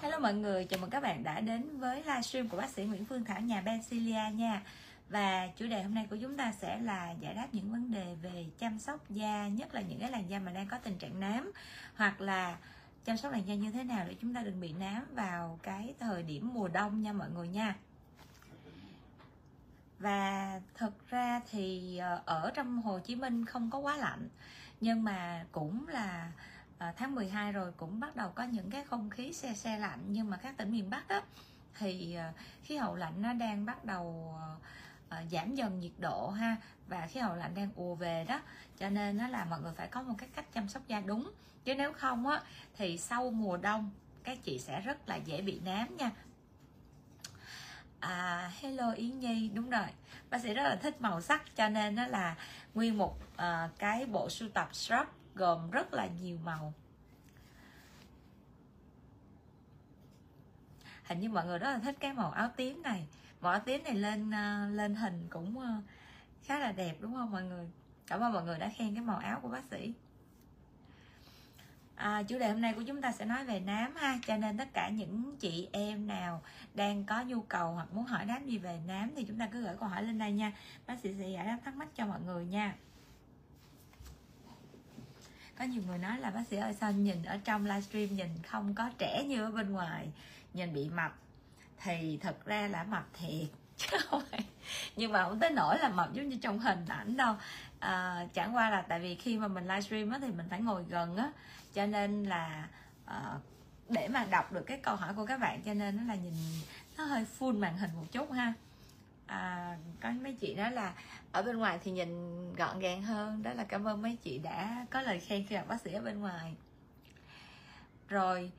Hello mọi người, chào mừng các bạn đã đến với livestream của bác sĩ Nguyễn Phương Thảo nhà Bencilia nha. Và chủ đề hôm nay của chúng ta sẽ là giải đáp những vấn đề về chăm sóc da Nhất là những cái làn da mà đang có tình trạng nám Hoặc là chăm sóc làn da như thế nào để chúng ta đừng bị nám vào cái thời điểm mùa đông nha mọi người nha. Và thực ra thì ờ, ở trong Hồ Chí Minh không có quá lạnh nhưng mà cũng là à, tháng 12 rồi cũng bắt đầu có những cái không khí xe xe lạnh nhưng mà các tỉnh miền Bắc á thì à, khí hậu lạnh nó đang bắt đầu à, giảm dần nhiệt độ ha và khí hậu lạnh đang ùa về đó. Cho nên nó là mọi người phải có một cái cách chăm sóc da đúng. Chứ nếu không á thì sau mùa đông các chị sẽ rất là dễ bị nám nha. À hello yến nhi đúng rồi. Bác sĩ rất là thích màu sắc cho nên nó là nguyên một uh, cái bộ sưu tập strap gồm rất là nhiều màu. Hình như mọi người rất là thích cái màu áo tím này. Màu áo tím này lên ờ, lên hình cũng ờ, khá là đẹp đúng không mọi người? Cảm ơn mọi người đã khen cái màu áo của bác sĩ. À, chủ đề hôm nay của chúng ta sẽ nói về nám ha. Cho nên tất cả những chị em nào đang có nhu cầu hoặc muốn hỏi đáp gì về nám thì chúng ta cứ gửi câu hỏi lên đây nha. Bác sĩ sẽ giải đáp thắc mắc cho mọi người nha có nhiều người nói là bác sĩ ơi sao nhìn ở trong livestream nhìn không có trẻ như ở bên ngoài? Nhìn bị mập. Thì thật ra là mập thiệt. Chứ không phải nhưng mà không tới nỗi là mập giống như trong hình ảnh đâu. À, chẳng qua là tại vì khi mà mình livestream á thì mình phải ngồi gần á. Cho nên là à, để mà đọc được cái câu hỏi của các bạn cho nên nó là nhìn nó hơi full màn hình một chút ha. À, có mấy chị nói là ở bên ngoài thì nhìn gọn gàng hơn. Đó là cảm ơn mấy chị đã có lời khen khi gặp bác sĩ ở bên ngoài. Rồi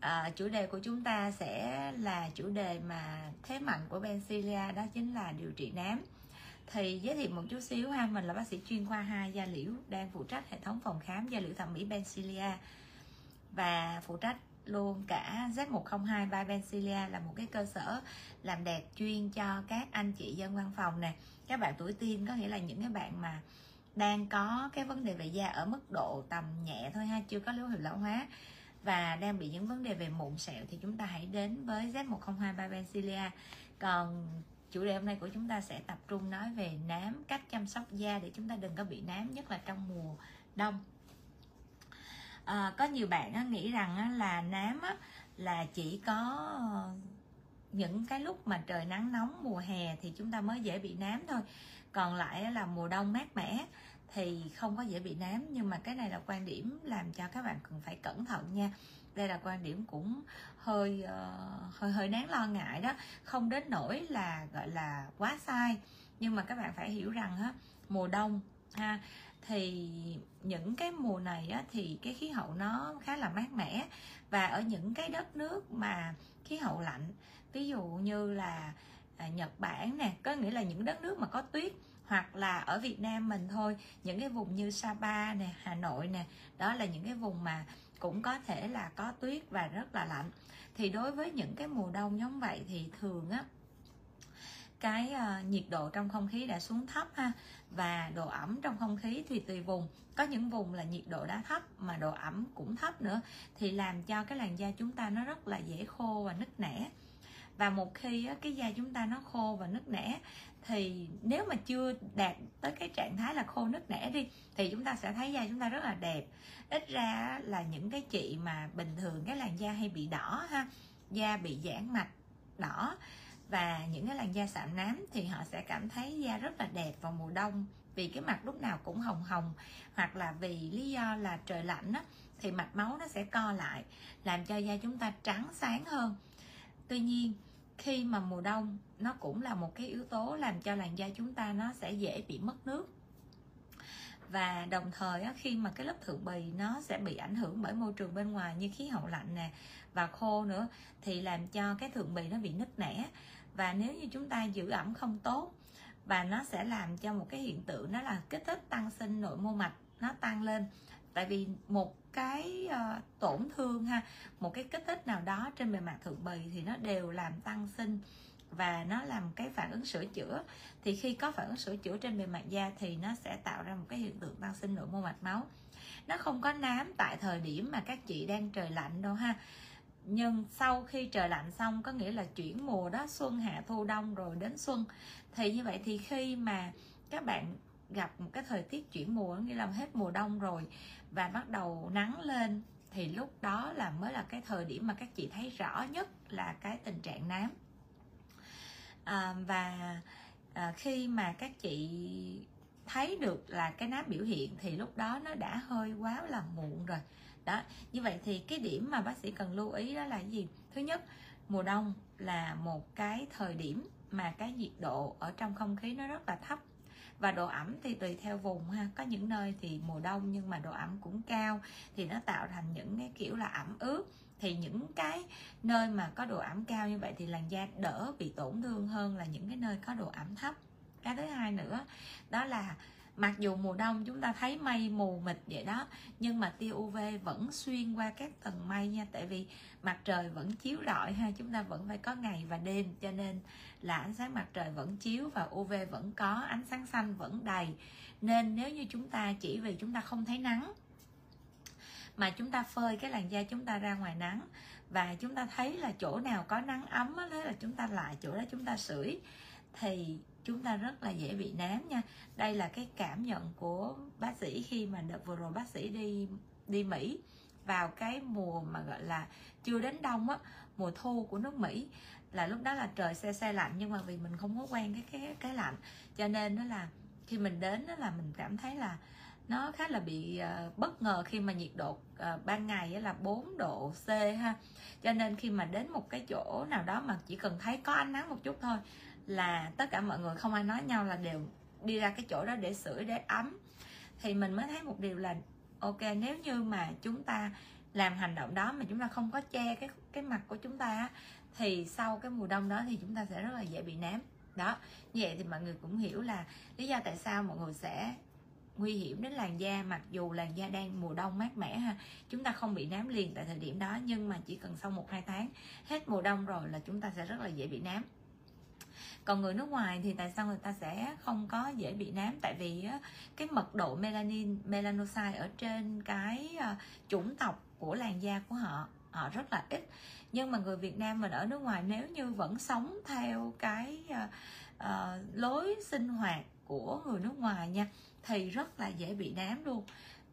à, chủ đề của chúng ta sẽ là chủ đề mà thế mạnh của Bencilia đó chính là điều trị nám. Thì giới thiệu một chút xíu ha mình là bác sĩ chuyên khoa 2 da liễu đang phụ trách hệ thống phòng khám da liễu thẩm mỹ Bencilia và phụ trách luôn cả Z102 by Bencilia là một cái cơ sở làm đẹp chuyên cho các anh chị dân văn phòng nè các bạn tuổi teen có nghĩa là những cái bạn mà đang có cái vấn đề về da ở mức độ tầm nhẹ thôi ha chưa có dấu hiệu lão hóa và đang bị những vấn đề về mụn sẹo thì chúng ta hãy đến với Z102 by Bencilia còn chủ đề hôm nay của chúng ta sẽ tập trung nói về nám cách chăm sóc da để chúng ta đừng có bị nám nhất là trong mùa đông. À, có nhiều bạn nghĩ rằng là nám là chỉ có những cái lúc mà trời nắng nóng mùa hè thì chúng ta mới dễ bị nám thôi. Còn lại là mùa đông mát mẻ thì không có dễ bị nám. Nhưng mà cái này là quan điểm làm cho các bạn cần phải cẩn thận nha. Đây là quan điểm cũng hơi uh, hơi hơi đáng lo ngại đó. Không đến nỗi là gọi là quá sai. Nhưng mà các bạn phải hiểu rằng á mùa đông ha thì những cái mùa này á, thì cái khí hậu nó khá là mát mẻ. Và ở những cái đất nước mà khí hậu lạnh ví dụ như là à, Nhật Bản nè có nghĩa là những đất nước mà có tuyết hoặc là ở Việt Nam mình thôi những cái vùng như Sapa nè Hà Nội nè đó là những cái vùng mà cũng có thể là có tuyết và rất là lạnh. Thì đối với những cái mùa đông giống vậy thì thường á cái uh, nhiệt độ trong không khí đã xuống thấp ha và độ ẩm trong không khí thì tùy vùng. Có những vùng là nhiệt độ đã thấp mà độ ẩm cũng thấp nữa thì làm cho cái làn da chúng ta nó rất là dễ khô và nứt nẻ và một khi cái da chúng ta nó khô và nứt nẻ, thì nếu mà chưa đạt tới cái trạng thái là khô nứt nẻ đi, thì chúng ta sẽ thấy da chúng ta rất là đẹp. Ít ra là những cái chị mà bình thường cái làn da hay bị đỏ ha, da bị giãn mạch đỏ, và những cái làn da sạm nám thì họ sẽ cảm thấy da rất là đẹp vào mùa đông. Vì cái mặt lúc nào cũng hồng hồng, hoặc là vì lý do là trời lạnh á, thì mạch máu nó sẽ co lại, làm cho da chúng ta trắng sáng hơn. Tuy nhiên khi mà mùa đông, nó cũng là một cái yếu tố làm cho làn da chúng ta nó sẽ dễ bị mất nước. Và đồng thời khi mà cái lớp thượng bì nó sẽ bị ảnh hưởng bởi môi trường bên ngoài như khí hậu lạnh nè và khô nữa, thì làm cho cái thượng bì nó bị nứt nẻ. Và nếu như chúng ta giữ ẩm không tốt và nó sẽ làm cho một cái hiện tượng đó là kích thích tăng sinh nội mô mạch nó tăng lên tại vì một cái uh, tổn thương ha một cái kích thích nào đó trên bề mặt thượng bì thì nó đều làm tăng sinh và nó làm cái phản ứng sửa chữa. Thì khi có phản ứng sửa chữa trên bề mặt da thì nó sẽ tạo ra một cái hiện tượng tăng sinh nội mô mạch máu. Nó không có nám tại thời điểm mà các chị đang trời lạnh đâu ha. Nhưng sau khi trời lạnh xong có nghĩa là chuyển mùa đó xuân hạ thu đông rồi đến xuân. Thì như vậy thì khi mà các bạn gặp một cái thời tiết chuyển mùa nghĩa là hết mùa đông rồi và bắt đầu nắng lên thì lúc đó là mới là cái thời điểm mà các chị thấy rõ nhất là cái tình trạng nám. À, và à, khi mà các chị thấy được là cái nám biểu hiện thì lúc đó nó đã hơi quá là muộn rồi. Đó như vậy thì cái điểm mà bác sĩ cần lưu ý đó là gì? Thứ nhất mùa đông là một cái thời điểm mà cái nhiệt độ ở trong không khí nó rất là thấp và độ ẩm thì tùy theo vùng ha. Có những nơi thì mùa đông nhưng mà độ ẩm cũng cao. Thì nó tạo thành những cái kiểu là ẩm ướt. Thì những cái nơi mà có độ ẩm cao như vậy thì làn da đỡ bị tổn thương hơn là những cái nơi có độ ẩm thấp. Cái thứ hai nữa, đó là mặc dù mùa đông chúng ta thấy mây mù mịt vậy đó, nhưng mà tia UV vẫn xuyên qua các tầng mây nha. Tại vì mặt trời vẫn chiếu rọi ha, chúng ta vẫn phải có ngày và đêm, cho nên là ánh sáng mặt trời vẫn chiếu và UV vẫn có, ánh sáng xanh vẫn đầy. Nên nếu như chúng ta chỉ vì chúng ta không thấy nắng, mà chúng ta phơi cái làn da chúng ta ra ngoài nắng, và chúng ta thấy là chỗ nào có nắng ấm đó là chúng ta lại, chỗ đó chúng ta sưởi, thì chúng ta rất là dễ bị nám nha. Đây là cái cảm nhận của bác sĩ khi mà đợt vừa rồi bác sĩ đi đi mỹ vào cái mùa mà gọi là chưa đến đông á mùa thu của nước mỹ. Là lúc đó là trời xe xe lạnh nhưng mà vì mình không có quen cái cái cái lạnh cho nên nó là khi mình đến đó là mình cảm thấy là nó khá là bị uh, bất ngờ khi mà nhiệt độ uh, ban ngày là 4 độ C ha. Cho nên khi mà đến một cái chỗ nào đó mà chỉ cần thấy có ánh nắng một chút thôi là tất cả mọi người không ai nói nhau là đều đi ra cái chỗ đó để sưởi, để ấm. Thì mình mới thấy một điều là, ok, nếu như mà chúng ta làm hành động đó mà chúng ta không có che cái cái mặt của chúng ta thì sau cái mùa đông đó thì chúng ta sẽ rất là dễ bị nám đó, như vậy thì mọi người cũng hiểu là lý do tại sao mọi người sẽ nguy hiểm đến làn da, mặc dù làn da đang mùa đông mát mẻ ha, chúng ta không bị nám liền tại thời điểm đó, nhưng mà chỉ cần sau một hai tháng, hết mùa đông rồi là chúng ta sẽ rất là dễ bị nám còn người nước ngoài thì tại sao người ta sẽ không có dễ bị nám? Tại vì cái mật độ melanin melanocyte ở trên cái ờ, chủng tộc của làn da của họ họ rất là ít. Nhưng mà người Việt Nam mình ở nước ngoài nếu như vẫn sống theo cái uh, uh, lối sinh hoạt của người nước ngoài nha thì rất là dễ bị nám luôn.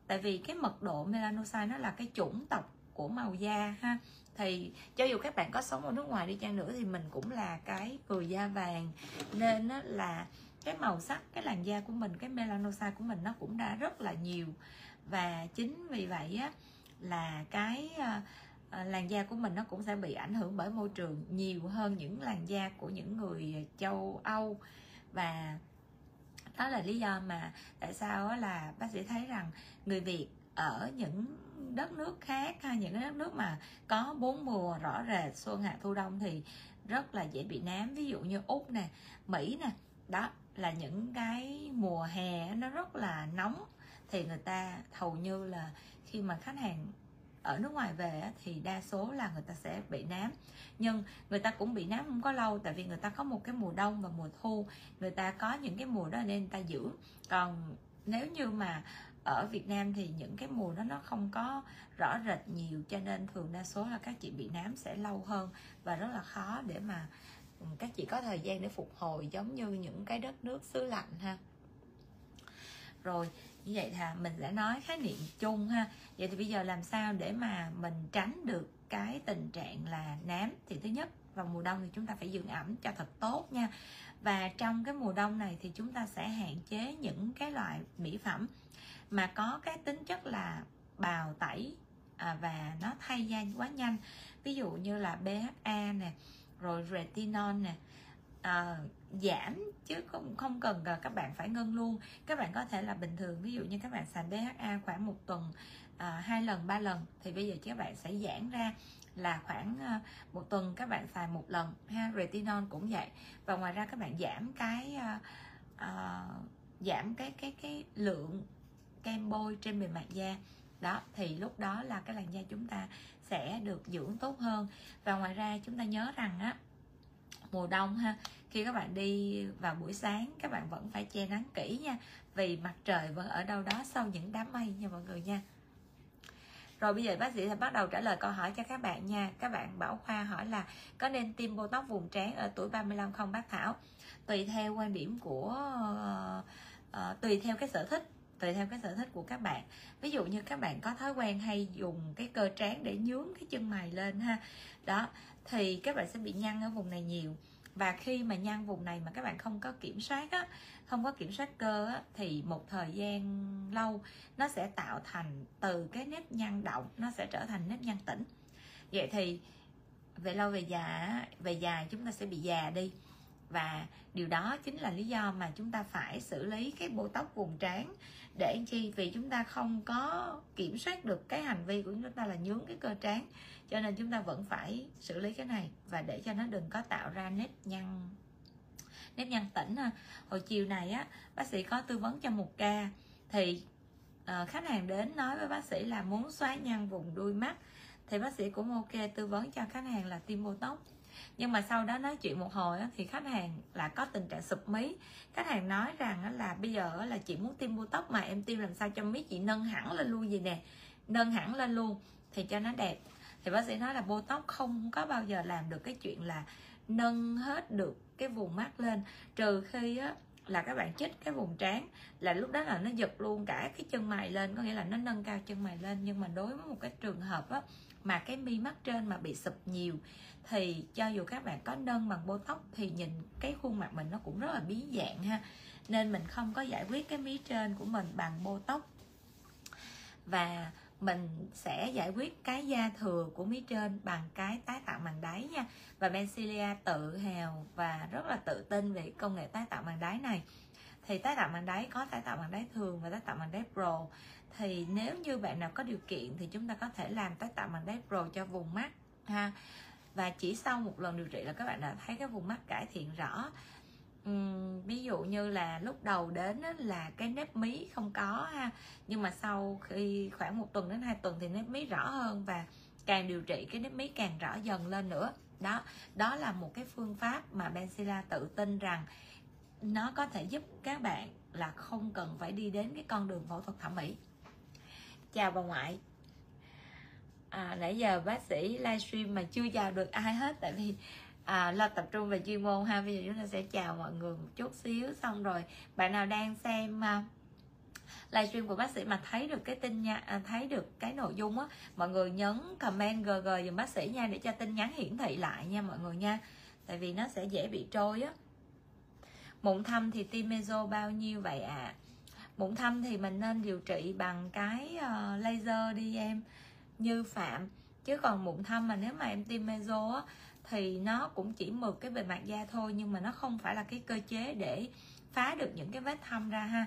Tại vì cái mật độ melanocyte nó là cái chủng tộc của màu da ha. Thì cho dù các bạn có sống ở nước ngoài đi chăng nữa thì mình cũng là cái người da vàng. Nên á, là cái màu sắc cái làn da của mình cái melanosa của mình nó cũng đã rất là nhiều. Và chính vì vậy á là cái ờ, ờ, làn da của mình nó cũng sẽ bị ảnh hưởng bởi môi trường nhiều hơn những làn da của những người châu Âu. Và đó là lý do mà tại sao là bác sĩ thấy rằng người Việt ở những đất nước khác hay những cái đất nước mà có bốn mùa rõ rệt, xuân, hạ, thu, đông thì rất là dễ bị nám. Ví dụ như úc nè, mỹ nè, đó là những cái mùa hè nó rất là nóng. Thì người ta hầu như là khi mà khách hàng ở nước ngoài về thì đa số là người ta sẽ bị nám. Nhưng người ta cũng bị nám không có lâu, tại vì người ta có một cái mùa đông và mùa thu. Người ta có những cái mùa đó nên người ta giữ. Còn nếu như mà ở Việt Nam thì những cái mùa đó nó không có rõ rệt nhiều, cho nên thường đa số là các chị bị nám sẽ lâu hơn và rất là khó để mà ừ, các chị có thời gian để phục hồi giống như những cái đất nước xứ lạnh ha. Rồi, như vậy thà mình sẽ nói khái niệm chung ha. Vậy thì bây giờ làm sao để mà mình tránh được cái tình trạng là nám? Thì thứ nhất, vào mùa đông thì chúng ta phải dưỡng ẩm cho thật tốt nha. Và trong cái mùa đông này thì chúng ta sẽ hạn chế những cái loại mỹ phẩm mà có cái tính chất là bào tẩy à, và nó thay da quá nhanh. Ví dụ như là BHA nè rồi retinol nè à, giảm chứ không không cần các bạn phải ngưng luôn. Các bạn có thể là bình thường ví dụ như các bạn xài BHA khoảng một tuần à, hai lần ba lần thì bây giờ các bạn sẽ giãn ra là khoảng à, một tuần các bạn xài một lần ha? Retinol cũng vậy. Và ngoài ra các bạn giảm cái à, à, giảm cái cái cái lượng kem bôi trên bề mặt da. Đó thì lúc đó là cái làn da chúng ta sẽ được dưỡng tốt hơn. Và ngoài ra chúng ta nhớ rằng á mùa đông ha khi các bạn đi vào buổi sáng các bạn vẫn phải che nắng kỹ nha vì mặt trời vẫn ở đâu đó sau những đám mây nha mọi người nha. Rồi bây giờ bác sĩ sẽ bắt đầu trả lời câu hỏi cho các bạn nha. Các bạn bảo khoa hỏi là có nên tiêm botox vùng trán ở tuổi 35 không bác thảo? Tùy theo quan điểm của uh, uh, tùy theo cái sở thích tùy theo cái sở thích của các bạn. Ví dụ như các bạn có thói quen hay dùng cái cơ trán để nhướng cái chân mày lên ha. Đó thì các bạn sẽ bị nhăn ở vùng này nhiều. Và khi mà nhăn vùng này mà các bạn không có kiểm soát á không có kiểm soát cơ á, thì một thời gian lâu nó sẽ tạo thành từ cái nếp nhăn động nó sẽ trở thành nếp nhăn tĩnh. Vậy thì về lâu về già về già chúng ta sẽ bị già đi và điều đó chính là lý do mà chúng ta phải xử lý cái bộ tóc vùng trán để chi? Vì chúng ta không có kiểm soát được cái hành vi của chúng ta là nhướng cái cơ trán cho nên chúng ta vẫn phải xử lý cái này. Và để cho nó đừng có tạo ra nếp nhăn. Nếp nhăn tĩnh ha. Hồi chiều này á bác sĩ có tư vấn cho một ca. Thì uh, khách hàng đến nói với bác sĩ là muốn xóa nhăn vùng đuôi mắt. Thì bác sĩ cũng ok tư vấn cho khách hàng là tiêm botox nhưng mà sau đó nói chuyện một hồi thì khách hàng là có tình trạng sụp mí. Khách hàng nói rằng là bây giờ là chị muốn tiêm botox mà em tiêm làm sao cho mí, chị nâng hẳn lên luôn gì nè, nâng hẳn lên luôn thì cho nó đẹp. Thì bác sĩ nói là botox không có bao giờ làm được cái chuyện là nâng hết được cái vùng mắt lên, trừ khi á là các bạn chích cái vùng trán là lúc đó là nó giật luôn cả cái chân mày lên, có nghĩa là nó nâng cao chân mày lên. Nhưng mà đối với một cái trường hợp á mà cái mi mắt trên mà bị sụp nhiều, thì cho dù các bạn có nâng bằng botox thì nhìn cái khuôn mặt mình nó cũng rất là biến dạng ha. Nên mình không có giải quyết cái mí trên của mình bằng botox. Và mình sẽ giải quyết cái da thừa của mí trên bằng cái tái tạo màng đáy nha. Và Bencilia tự hào và rất là tự tin về công nghệ tái tạo màng đáy này. Thì tái tạo màng đáy có tái tạo màng đáy thường và tái tạo màng đáy pro thì nếu như bạn nào có điều kiện thì chúng ta có thể làm tái tạo bằng đáy pro cho vùng mắt ha. Và chỉ sau một lần điều trị là các bạn đã thấy cái vùng mắt cải thiện rõ. Uhm, ví dụ như là lúc đầu đến là cái nếp mí không có ha. Nhưng mà sau khi khoảng một tuần đến hai tuần thì nếp mí rõ hơn và càng điều trị cái nếp mí càng rõ dần lên nữa. Đó đó là một cái phương pháp mà Bensila tự tin rằng nó có thể giúp các bạn là không cần phải đi đến cái con đường phẫu thuật thẩm mỹ chào bà ngoại. À, nãy giờ bác sĩ livestream mà chưa chào được ai hết tại vì à, lo tập trung về chuyên môn ha. Bây giờ chúng ta sẽ chào mọi người một chút xíu xong rồi bạn nào đang xem uh, livestream của bác sĩ mà thấy được cái tin nha à, thấy được cái nội dung á mọi người nhấn comment gg dùm bác sĩ nha để cho tin nhắn hiển thị lại nha mọi người nha. Tại vì nó sẽ dễ bị trôi á. Mụn thâm thì tiêm bao nhiêu vậy ạ? à? Mụn thâm thì mình nên điều trị bằng cái ờ, laser đi em như phạm. Chứ còn mụn thâm mà nếu mà em tiêm meso á thì nó cũng chỉ mượt cái bề mặt da thôi nhưng mà nó không phải là cái cơ chế để phá được những cái vết thâm ra ha.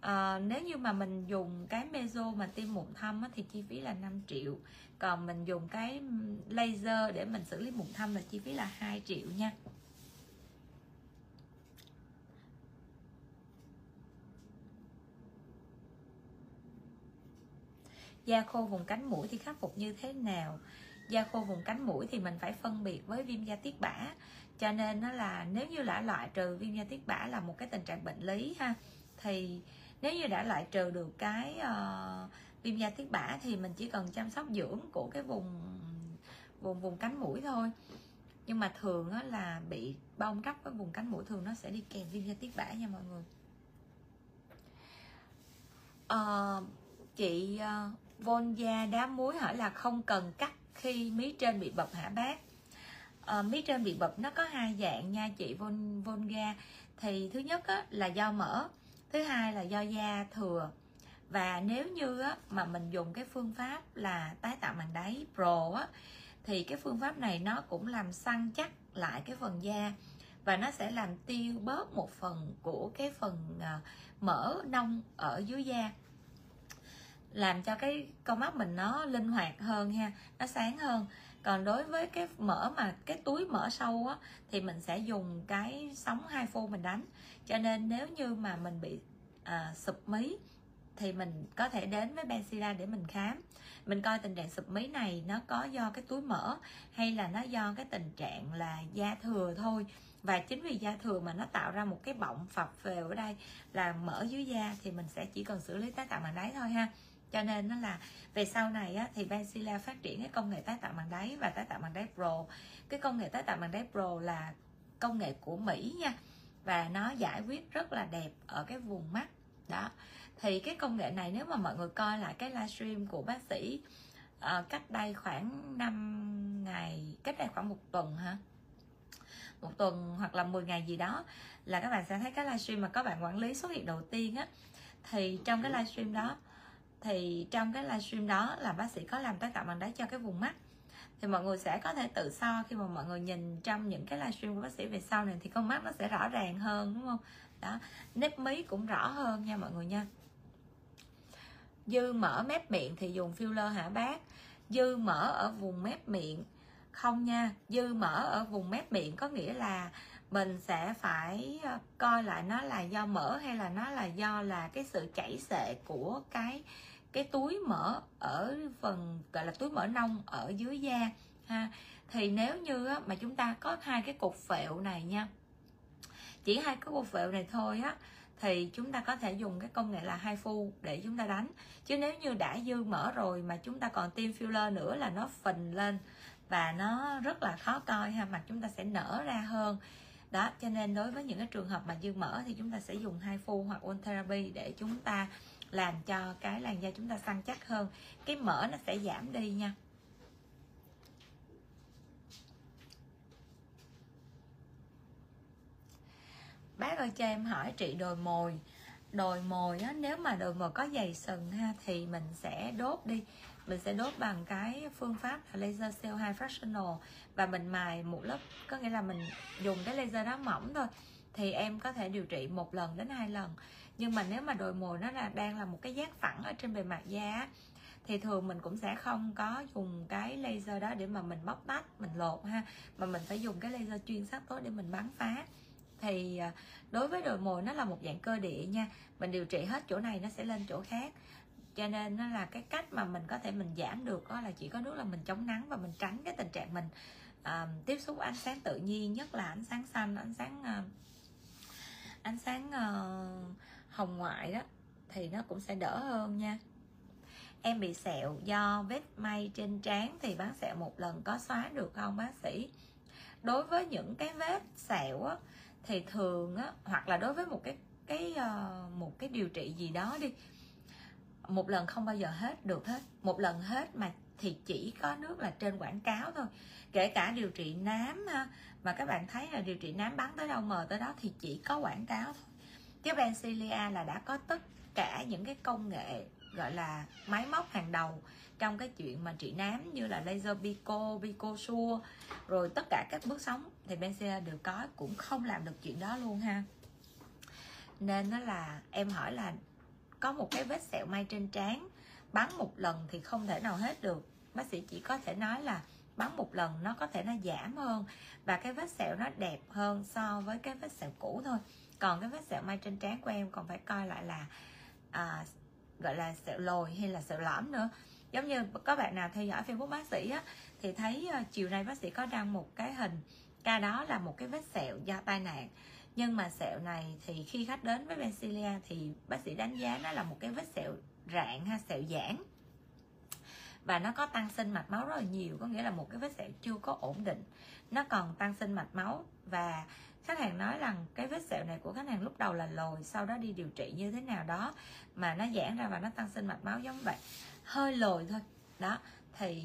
À, nếu như mà mình dùng cái meso mà tiêm mụn thâm á, thì chi phí là 5 triệu. Còn mình dùng cái laser để mình xử lý mụn thâm là chi phí là 2 triệu nha. Da khô vùng cánh mũi thì khắc phục như thế nào? Da khô vùng cánh mũi thì mình phải phân biệt với viêm da tiết bã. Cho nên nó là nếu như đã loại trừ viêm da tiết bã là một cái tình trạng bệnh lý ha thì nếu như đã loại trừ được cái uh, viêm da tiết bã thì mình chỉ cần chăm sóc dưỡng của cái vùng vùng vùng cánh mũi thôi. Nhưng mà thường á, là bị bong tróc với vùng cánh mũi thường nó sẽ đi kèm viêm da tiết bã nha mọi người. Uh, chị ờ, uh, von da đá muối hỏi là không cần cắt khi mí trên bị bập hả bác? À, mí trên bị bập nó có hai dạng nha chị von volga thì thứ nhất á, là do mỡ thứ hai là do da thừa. Và nếu như á, mà mình dùng cái phương pháp là tái tạo màng đáy pro á, thì cái phương pháp này nó cũng làm săn chắc lại cái phần da. Và nó sẽ làm tiêu bớt một phần của cái phần ờ, mỡ nông ở dưới da làm cho cái con mắt mình nó linh hoạt hơn ha nó sáng hơn. Còn đối với cái mở mà cái túi mở sâu á thì mình sẽ dùng cái sóng hai phô mình đánh. Cho nên nếu như mà mình bị à, sụp mí thì mình có thể đến với Bensila để mình khám. Mình coi tình trạng sụp mí này nó có do cái túi mỡ hay là nó do cái tình trạng là da thừa thôi. Và chính vì da thừa mà nó tạo ra một cái bọng phập phều ở đây là mỡ dưới da thì mình sẽ chỉ cần xử lý tái tạo màng đáy thôi ha cho nên nó là về sau này á, thì Benzilla phát triển cái công nghệ tái tạo bằng đáy và tái tạo bằng đáy Pro. Cái công nghệ tái tạo bằng đáy Pro là công nghệ của Mỹ nha và nó giải quyết rất là đẹp ở cái vùng mắt. Đó. Thì cái công nghệ này nếu mà mọi người coi lại cái livestream của bác sĩ uh, cách đây khoảng 5 ngày cách đây khoảng một tuần hả? Một tuần hoặc là 10 ngày gì đó là các bạn sẽ thấy cái livestream mà các bạn quản lý xuất hiện đầu tiên á. Thì trong cái livestream đó thì trong cái livestream đó là bác sĩ có làm tái tạo bằng đáy cho cái vùng mắt. Thì mọi người sẽ có thể tự so khi mà mọi người nhìn trong những cái livestream của bác sĩ về sau này thì con mắt nó sẽ rõ ràng hơn, đúng không? Đó, nếp mí cũng rõ hơn nha mọi người nha. Dư mở mép miệng thì dùng filler hả bác? Dư mở ở vùng mép miệng, không nha. Dư mở ở vùng mép miệng có nghĩa là mình sẽ phải ờ, coi lại nó là do mỡ hay là nó là do là cái sự chảy xệ của cái cái túi mỡ ở phần gọi là túi mỡ nông ở dưới da ha. Thì nếu như á, mà chúng ta có hai cái cục phẹo này nha chỉ hai cái cục phẹo này thôi á thì chúng ta có thể dùng cái công nghệ là hai phu để chúng ta đánh. Chứ nếu như đã dư mỡ rồi mà chúng ta còn tiêm filler nữa là nó phình lên và nó rất là khó coi ha mặt chúng ta sẽ nở ra hơn. Đó cho nên đối với những cái trường hợp mà dư mỡ thì chúng ta sẽ dùng hai phu hoặc ôn therapy để chúng ta làm cho cái làn da chúng ta săn chắc hơn, cái mỡ nó sẽ giảm đi nha. Bác ơi, cho em hỏi trị đồi mồi. Đồi mồi á, nếu mà đồi mồi có dày sừng ha, thì mình sẽ đốt đi. Mình sẽ đốt bằng cái phương pháp là laser CO2 fractional. Và mình mài một lớp, có nghĩa là mình dùng cái laser đó mỏng thôi. Thì em có thể điều trị một lần đến hai lần nhưng mà nếu mà đồi mồi nó là đang là một cái giác phẳng ở trên bề mặt da thì thường mình cũng sẽ không có dùng cái laser đó để mà mình bóc tách mình lột ha mà mình phải dùng cái laser chuyên sắc tố để mình bắn phá. Thì à, đối với đồi mồi nó là một dạng cơ địa nha mình điều trị hết chỗ này nó sẽ lên chỗ khác. Cho nên nó là cái cách mà mình có thể mình giảm được đó là chỉ có nước là mình chống nắng và mình tránh cái tình trạng mình uh, tiếp xúc ánh sáng tự nhiên nhất là ánh sáng xanh ánh sáng uh, ánh sáng uh, hồng ngoại đó thì nó cũng sẽ đỡ hơn nha. Em bị sẹo do vết may trên trán thì bác sẹo một lần có xóa được không bác sĩ? Đối với những cái vết sẹo á, thì thường á, hoặc là đối với một cái cái ờ, một cái điều trị gì đó đi một lần không bao giờ hết được hết. Một lần hết mà thì chỉ có nước là trên quảng cáo thôi. Kể cả điều trị nám mà các bạn thấy là điều trị nám bắn tới đâu mờ tới đó thì chỉ có quảng cáo thôi chứ Bencilia là đã có tất cả những cái công nghệ gọi là máy móc hàng đầu trong cái chuyện mà trị nám như là laser pico, pico sure rồi tất cả các bước sóng. Thì Bencilia đều có cũng không làm được chuyện đó luôn ha. Nên nó là em hỏi là có một cái vết sẹo may trên trán bắn một lần thì không thể nào hết được. Bác sĩ chỉ có thể nói là bắn một lần nó có thể nó giảm hơn và cái vết sẹo nó đẹp hơn so với cái vết sẹo cũ thôi còn cái vết sẹo mai trên trán của em còn phải coi lại là à, gọi là sẹo lồi hay là sẹo lõm nữa. Giống như có bạn nào theo dõi facebook bác sĩ á thì thấy uh, chiều nay bác sĩ có đăng một cái hình ca đó là một cái vết sẹo do tai nạn. Nhưng mà sẹo này thì khi khách đến với Bencilia thì bác sĩ đánh giá nó là một cái vết sẹo rạn ha sẹo giãn. Và nó có tăng sinh mạch máu rất là nhiều có nghĩa là một cái vết sẹo chưa có ổn định. Nó còn tăng sinh mạch máu và khách hàng nói rằng cái vết sẹo này của khách hàng lúc đầu là lồi sau đó đi điều trị như thế nào đó mà nó giãn ra và nó tăng sinh mạch máu giống vậy. Hơi lồi thôi. Đó thì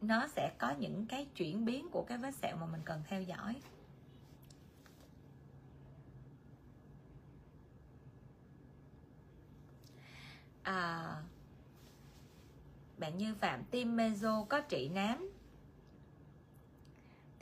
nó sẽ có những cái chuyển biến của cái vết sẹo mà mình cần theo dõi. À, bạn như phạm tim mezo có trị nám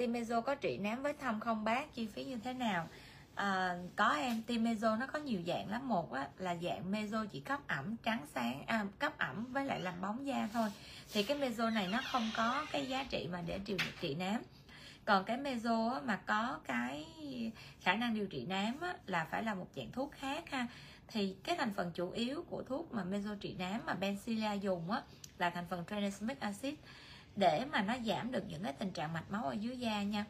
timezo có trị nám với thâm không bác? Chi phí như thế nào? À, có em timezo nó có nhiều dạng lắm. Một á, là dạng mezo chỉ cấp ẩm trắng sáng à, cấp ẩm với lại làm bóng da thôi. Thì cái mezo này nó không có cái giá trị mà để điều trị nám còn cái mezo mà có cái khả năng điều trị nám á, là phải là một dạng thuốc khác ha. Thì cái thành phần chủ yếu của thuốc mà mezo trị nám mà benzilla dùng á là thành phần tranexamic acid để mà nó giảm được những cái tình trạng mạch máu ở dưới da nha.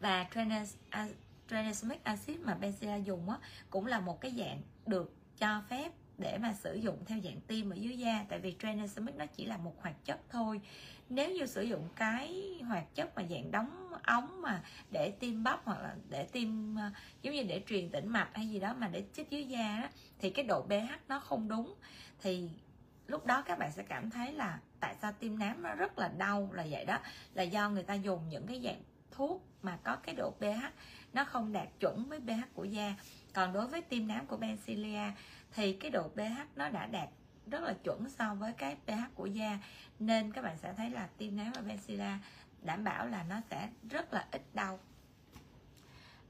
Và tranexamic à, acid mà Bencilia dùng á cũng là một cái dạng được cho phép để mà sử dụng theo dạng tiêm ở dưới da tại vì tranexamic nó chỉ là một hoạt chất thôi. Nếu như sử dụng cái hoạt chất mà dạng đóng ống mà để tiêm bắp hoặc là để tiêm à, giống như để truyền tĩnh mạch hay gì đó mà để chích dưới da đó, thì cái độ pH nó không đúng. Thì lúc đó các bạn sẽ cảm thấy là tại sao tiêm nám nó rất là đau, là vậy đó. Là do người ta dùng những cái dạng thuốc mà có cái độ pH nó không đạt chuẩn với pH của da. Còn đối với tiêm nám của Bencilia thì cái độ pH nó đã đạt rất là chuẩn so với cái pH của da. Nên các bạn sẽ thấy là tiêm nám và Bencilia đảm bảo là nó sẽ rất là ít đau.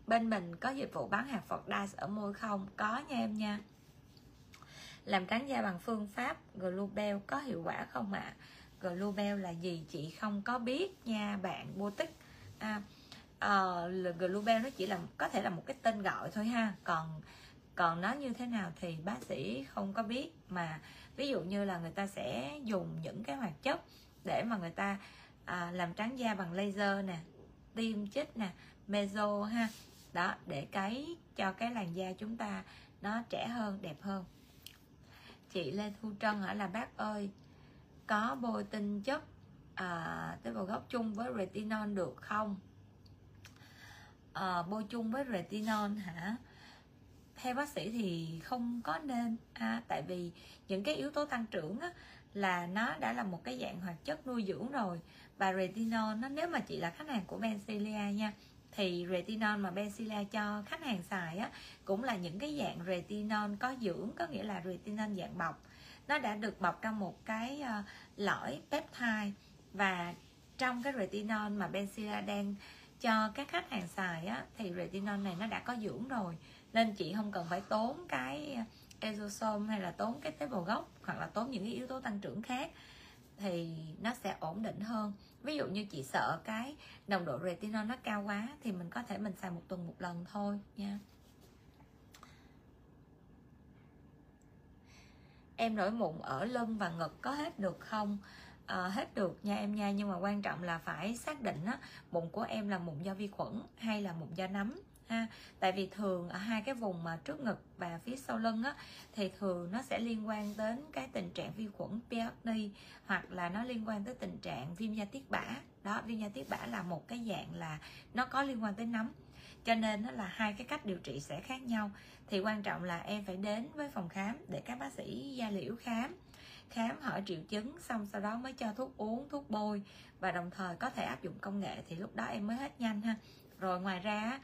Bên mình có dịch vụ bán hạt Dice ở môi không? Có nha em nha làm trắng da bằng phương pháp Globel có hiệu quả không ạ? À? Globel là gì? Chị không có biết nha bạn Botic à, ờ, uh, Globel nó chỉ là có thể là một cái tên gọi thôi ha. Còn còn nó như thế nào thì bác sĩ không có biết. Mà ví dụ như là người ta sẽ dùng những cái hoạt chất để mà người ta à, làm trắng da bằng laser nè tiêm chích nè meso ha. Đó để cái cho cái làn da chúng ta nó trẻ hơn đẹp hơn chị lê thu trân hả? Là bác ơi có bôi tinh chất à, tế bào gốc chung với retinol được không? Ờ, à, bôi chung với retinol hả? Theo bác sĩ thì không có nên. À, tại vì những cái yếu tố tăng trưởng á, là nó đã là một cái dạng hoạt chất nuôi dưỡng rồi. Và retinol nó nếu mà chị là khách hàng của Bencilia nha thì retinol mà Benzilla cho khách hàng xài á cũng là những cái dạng retinol có dưỡng có nghĩa là retinol dạng bọc. Nó đã được bọc trong một cái uh, lõi peptide và trong cái retinol mà Benzilla đang cho các khách hàng xài á thì retinol này nó đã có dưỡng rồi. Nên chị không cần phải tốn cái exosome hay là tốn cái tế bào gốc hoặc là tốn những cái yếu tố tăng trưởng khác thì nó sẽ ổn định hơn ví dụ như chị sợ cái nồng độ retinol nó cao quá thì mình có thể mình xài một tuần một lần thôi nha. Em nổi mụn ở lưng và ngực có hết được không? À, hết được nha em nha nhưng mà quan trọng là phải xác định á mụn của em là mụn do vi khuẩn hay là mụn do nấm? Ha. Tại vì thường ở hai cái vùng mà trước ngực và phía sau lưng á, thì thường nó sẽ liên quan đến cái tình trạng vi khuẩn PhD hoặc là nó liên quan tới tình trạng viêm da tiết bã. Đó, viêm da tiết bã là một cái dạng là nó có liên quan tới nấm. Cho nên nó là hai cái cách điều trị sẽ khác nhau. Thì quan trọng là em phải đến với phòng khám để các bác sĩ da liễu khám. Khám hỏi triệu chứng, xong sau đó mới cho thuốc uống, thuốc bôi. Và đồng thời có thể áp dụng công nghệ thì lúc đó em mới hết nhanh ha. Rồi ngoài ra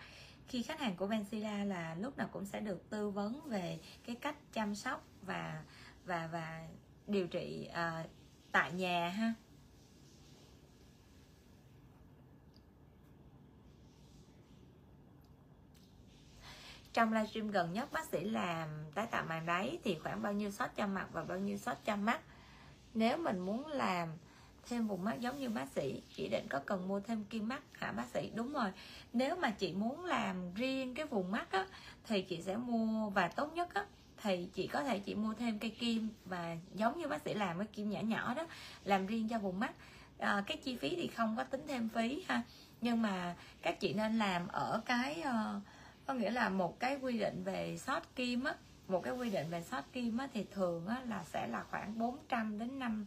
khi khách hàng của Benzilla là lúc nào cũng sẽ được tư vấn về cái cách chăm sóc và và và điều trị uh, tại nhà ha. Trong livestream gần nhất bác sĩ làm tái tạo màng đáy thì khoảng bao nhiêu shot cho mặt và bao nhiêu shot cho mắt? Nếu mình muốn làm thêm vùng mắt giống như bác sĩ. Chỉ định có cần mua thêm kim mắt hả bác sĩ? Đúng rồi. Nếu mà chị muốn làm riêng cái vùng mắt á thì chị sẽ mua và tốt nhất á thì chị có thể chị mua thêm cây kim và giống như bác sĩ làm cái kim nhỏ nhỏ đó làm riêng cho vùng mắt. À, cái chi phí thì không có tính thêm phí ha. Nhưng mà các chị nên làm ở cái uh, có nghĩa là một cái quy định về sót kim á một cái quy định về sót kim á thì thường á là sẽ là khoảng 400 đến 5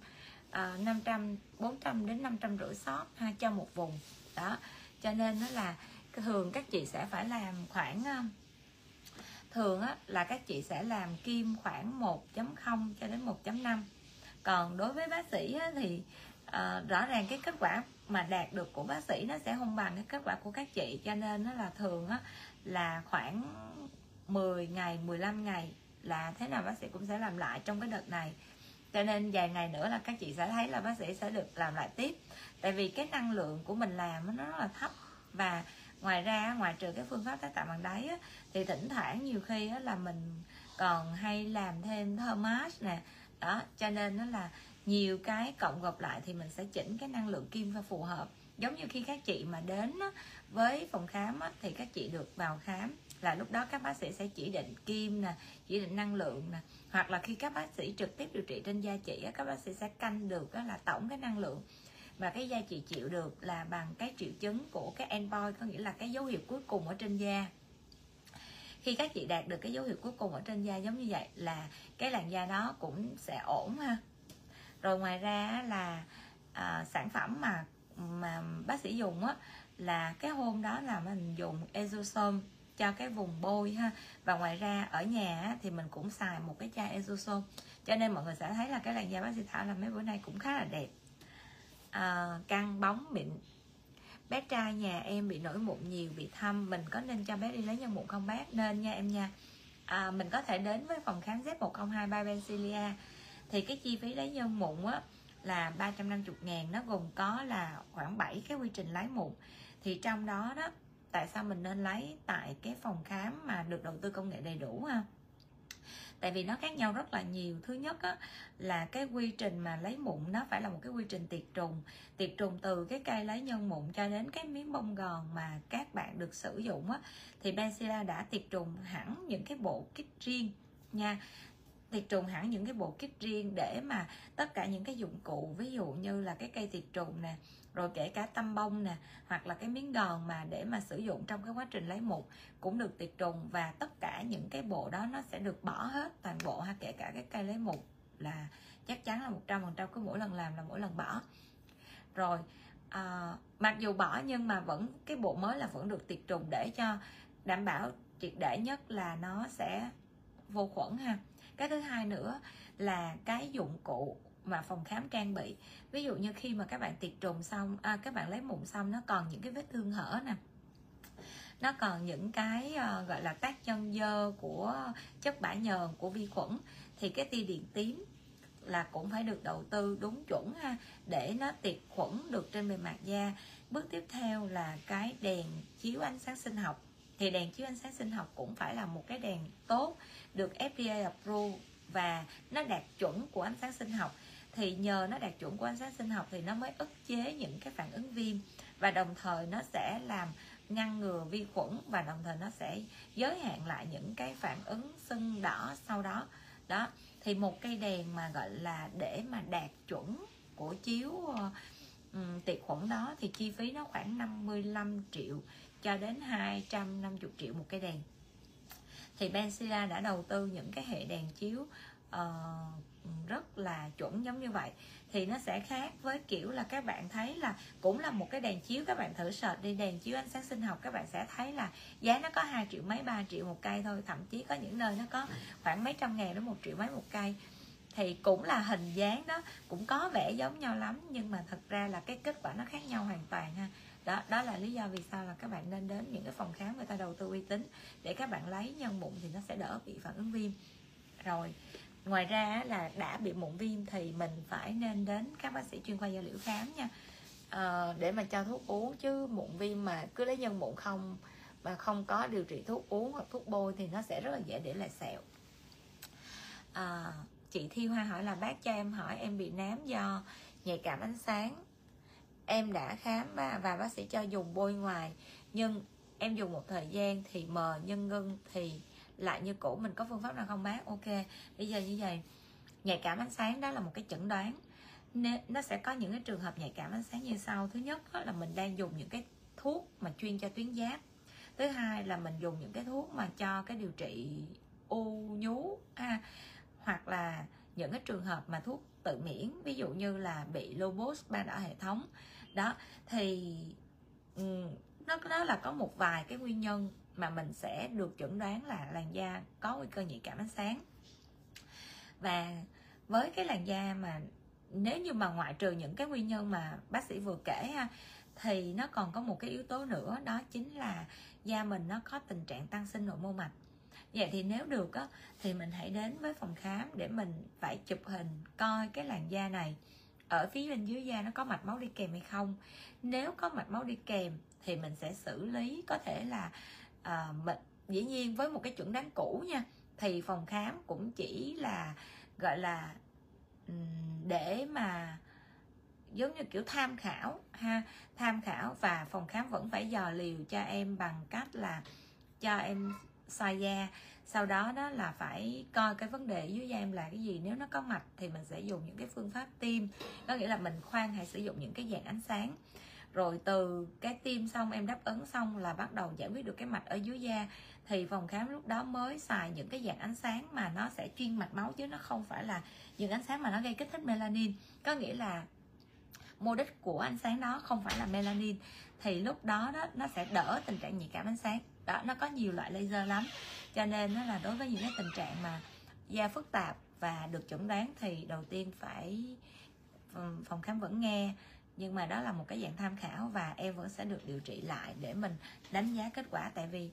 à, 500 400 đến 500 rưỡi shop ha cho một vùng. Đó cho nên nó là thường các chị sẽ phải làm khoảng à, thường á, là các chị sẽ làm kim khoảng 1.0 cho đến 1.5 còn đối với bác sĩ á, thì à, rõ ràng cái kết quả mà đạt được của bác sĩ nó sẽ không bằng cái kết quả của các chị. Cho nên nó là thường á, là khoảng 10 ngày 15 ngày là thế nào bác sĩ cũng sẽ làm lại trong cái đợt này cho nên vài ngày nữa là các chị sẽ thấy là bác sĩ sẽ được làm lại tiếp. Tại vì cái năng lượng của mình làm nó rất là thấp. Và ngoài ra ngoài trừ cái phương pháp tái tạo bằng đáy á, thì thỉnh thoảng nhiều khi á, là mình còn hay làm thêm thermos nè. Đó cho nên nó là nhiều cái cộng gộp lại thì mình sẽ chỉnh cái năng lượng kim cho phù hợp. Giống như khi các chị mà đến á, với phòng khám á, thì các chị được vào khám là lúc đó các bác sĩ sẽ chỉ định kim nè chỉ định năng lượng nè. Hoặc là khi các bác sĩ trực tiếp điều trị trên da chị các bác sĩ sẽ canh được đó là tổng cái năng lượng. Và cái da chị chịu được là bằng cái triệu chứng của cái endpoint có nghĩa là cái dấu hiệu cuối cùng ở trên da. Khi các chị đạt được cái dấu hiệu cuối cùng ở trên da giống như vậy là cái làn da đó cũng sẽ ổn ha. Rồi ngoài ra là à, sản phẩm mà mà bác sĩ dùng á là cái hôm đó là mình dùng exosome cho cái vùng bôi ha. Và ngoài ra ở nhà thì mình cũng xài một cái chai Ezosome cho nên mọi người sẽ thấy là cái làn da bác sĩ thảo là mấy bữa nay cũng khá là đẹp. À, căng bóng mịn. Bé trai nhà em bị nổi mụn nhiều bị thâm. Mình có nên cho bé đi lấy nhân mụn không bác? Nên nha em nha. À, mình có thể đến với phòng khám Z102 by thì cái chi phí lấy nhân mụn á là 350 ngàn. Nó gồm có là khoảng 7 cái quy trình lấy mụn. Thì trong đó đó tại sao mình nên lấy tại cái phòng khám mà được đầu tư công nghệ đầy đủ ha? Tại vì nó khác nhau rất là nhiều. Thứ nhất á, là cái quy trình mà lấy mụn nó phải là một cái quy trình tiệt trùng. Tiệt trùng từ cái cây lấy nhân mụn cho đến cái miếng bông gòn mà các bạn được sử dụng á, thì Benzilla đã tiệt trùng hẳn những cái bộ kit riêng nha. Tiệt trùng hẳn những cái bộ kit riêng để mà tất cả những cái dụng cụ ví dụ như là cái cây tiệt trùng nè rồi kể cả tăm bông nè hoặc là cái miếng gòn mà để mà sử dụng trong cái quá trình lấy mụn cũng được tiệt trùng và tất cả những cái bộ đó nó sẽ được bỏ hết toàn bộ ha kể cả cái cây lấy mụn là chắc chắn là một trăm phần trăm cứ mỗi lần làm là mỗi lần bỏ. Rồi à, mặc dù bỏ nhưng mà vẫn cái bộ mới là vẫn được tiệt trùng để cho đảm bảo triệt để nhất là nó sẽ vô khuẩn ha. Cái thứ hai nữa là cái dụng cụ mà phòng khám trang bị. Ví dụ như khi mà các bạn tiệt trùng xong à, các bạn lấy mụn xong nó còn những cái vết thương hở nè. Nó còn những cái uh, gọi là tác nhân dơ của chất bã nhờn của vi khuẩn. Thì cái tia điện tím là cũng phải được đầu tư đúng chuẩn ha để nó tiệt khuẩn được trên bề mặt da. Bước tiếp theo là cái đèn chiếu ánh sáng sinh học. Thì đèn chiếu ánh sáng sinh học cũng phải là một cái đèn tốt được FDA approve và nó đạt chuẩn của ánh sáng sinh học thì nhờ nó đạt chuẩn của ánh sáng sinh học thì nó mới ức chế những cái phản ứng viêm. Và đồng thời nó sẽ làm ngăn ngừa vi khuẩn và đồng thời nó sẽ giới hạn lại những cái phản ứng sưng đỏ sau đó. Đó thì một cây đèn mà gọi là để mà đạt chuẩn của chiếu um, tiệt khuẩn đó thì chi phí nó khoảng 55 triệu cho đến 250 triệu một cây đèn. Thì Benzilla đã đầu tư những cái hệ đèn chiếu uh, rất là chuẩn giống như vậy, thì nó sẽ khác với kiểu là các bạn thấy là cũng là một cái đèn chiếu, các bạn thử search đi, đèn chiếu ánh sáng sinh học, các bạn sẽ thấy là giá nó có 2 triệu mấy 3 triệu một cây thôi, thậm chí có những nơi nó có khoảng mấy trăm ngàn đến một triệu mấy một cây. Thì cũng là hình dáng đó, cũng có vẻ giống nhau lắm, nhưng mà thật ra là cái kết quả nó khác nhau hoàn toàn ha. Đó đó là lý do vì sao là các bạn nên đến những cái phòng khám người ta đầu tư uy tín để các bạn lấy nhân mụn thì nó sẽ đỡ bị phản ứng viêm. Rồi ngoài ra là đã bị mụn viêm thì mình phải nên đến các bác sĩ chuyên khoa da liễu khám nha. À, để mà cho thuốc uống chứ mụn viêm mà cứ lấy nhân mụn không mà không có điều trị thuốc uống hoặc thuốc bôi thì nó sẽ rất là dễ để lại sẹo. À, chị Thi Hoa hỏi là bác cho em hỏi em bị nám do nhạy cảm ánh sáng. Em đã khám và, và bác sĩ cho dùng bôi ngoài nhưng em dùng một thời gian thì mờ nhân ngưng thì lại như cũ, mình có phương pháp nào không, bác? Ok, bây giờ như vậy. Nhạy cảm ánh sáng đó là một cái chẩn đoán. Nó sẽ có những cái trường hợp nhạy cảm ánh sáng như sau. Thứ nhất là mình đang dùng những cái thuốc mà chuyên cho tuyến giáp. Thứ hai là mình dùng những cái thuốc mà cho cái điều trị u, nhú ha hoặc là những cái trường hợp mà thuốc tự miễn, ví dụ như là bị lupus ban đỏ hệ thống. Đó, thì nó đó là có một vài cái nguyên nhân mà mình sẽ được chẩn đoán là làn da có nguy cơ nhạy cảm ánh sáng. Và với cái làn da mà nếu như mà ngoại trừ những cái nguyên nhân mà bác sĩ vừa kể ha, thì nó còn có một cái yếu tố nữa, đó chính là da mình nó có tình trạng tăng sinh nội mô mạch. Vậy thì nếu được á, thì mình hãy đến với phòng khám để mình phải chụp hình coi cái làn da này ở phía bên dưới da nó có mạch máu đi kèm hay không. Nếu có mạch máu đi kèm thì mình sẽ xử lý có thể là à, mình dĩ nhiên với một cái chuẩn đoán cũ nha thì phòng khám cũng chỉ là gọi là để mà giống như kiểu tham khảo ha tham khảo và phòng khám vẫn phải dò liều cho em bằng cách là cho em soi da. Sau đó đó là phải coi cái vấn đề dưới da em là cái gì. Nếu nó có mạch thì mình sẽ dùng những cái phương pháp tiêm có nghĩa là mình khoan hay sử dụng những cái dạng ánh sáng rồi từ cái tim xong, em đáp ứng xong là bắt đầu giải quyết được cái mạch ở dưới da. Thì phòng khám lúc đó mới xài những cái dạng ánh sáng mà nó sẽ chuyên mạch máu chứ nó không phải là những ánh sáng mà nó gây kích thích melanin. Có nghĩa là mô đích của ánh sáng đó không phải là melanin. Thì lúc đó đó, nó sẽ đỡ tình trạng nhạy cảm ánh sáng. Đó, nó có nhiều loại laser lắm. Cho nên nó là đối với những cái tình trạng mà da phức tạp và được chẩn đoán thì đầu tiên phải phòng khám vẫn nghe nhưng mà đó là một cái dạng tham khảo và em vẫn sẽ được điều trị lại để mình đánh giá kết quả. Tại vì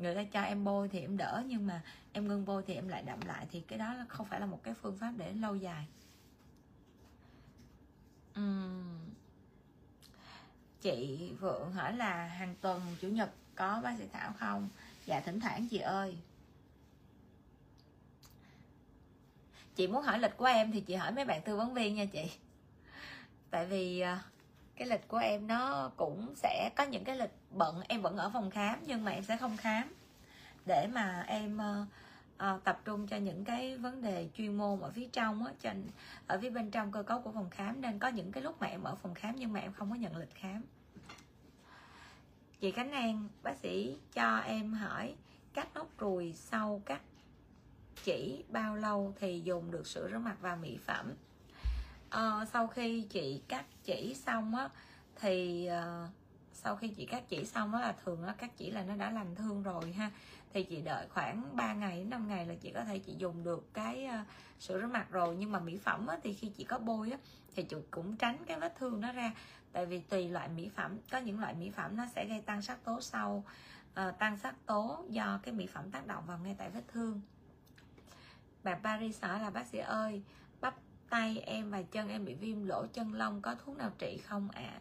người ta cho em bôi thì em đỡ, nhưng mà em ngưng bôi thì em lại đậm lại, thì cái đó không phải là một cái phương pháp để lâu dài. Chị Vượng hỏi là hàng tuần chủ nhật có bác sĩ Thảo không? Dạ thỉnh thoảng chị ơi. Chị muốn hỏi lịch của em thì chị hỏi mấy bạn tư vấn viên nha chị tại vì à, cái lịch của em nó cũng sẽ có những cái lịch bận em vẫn ở phòng khám nhưng mà em sẽ không khám. Để mà em uh, uh, tập trung cho những cái vấn đề chuyên môn ở phía trong á trên ở phía bên trong cơ cấu của phòng khám. Nên có những cái lúc mà em ở phòng khám nhưng mà em không có nhận lịch khám. Chị Khánh An bác sĩ cho em hỏi cắt nốt ruồi sau cắt chỉ bao lâu thì dùng được sữa rửa mặt và mỹ phẩm? Uh, sau khi chị cắt chỉ xong á thì uh, sau khi chị cắt chỉ xong đó là thường nó cắt chỉ là nó đã lành thương rồi ha. Thì chị đợi khoảng 3 ngày đến 5 ngày là chị có thể chị dùng được cái uh, sữa rửa mặt rồi. Nhưng mà mỹ phẩm á, thì khi chị có bôi á, thì chị cũng tránh cái vết thương nó ra. Tại vì tùy loại mỹ phẩm có những loại mỹ phẩm nó sẽ gây tăng sắc tố sau. Uh, tăng sắc tố do cái mỹ phẩm tác động vào ngay tại vết thương. Bà Paris hỏi là bác sĩ ơi tay em và chân em bị viêm lỗ chân lông, có thuốc nào trị không ạ à?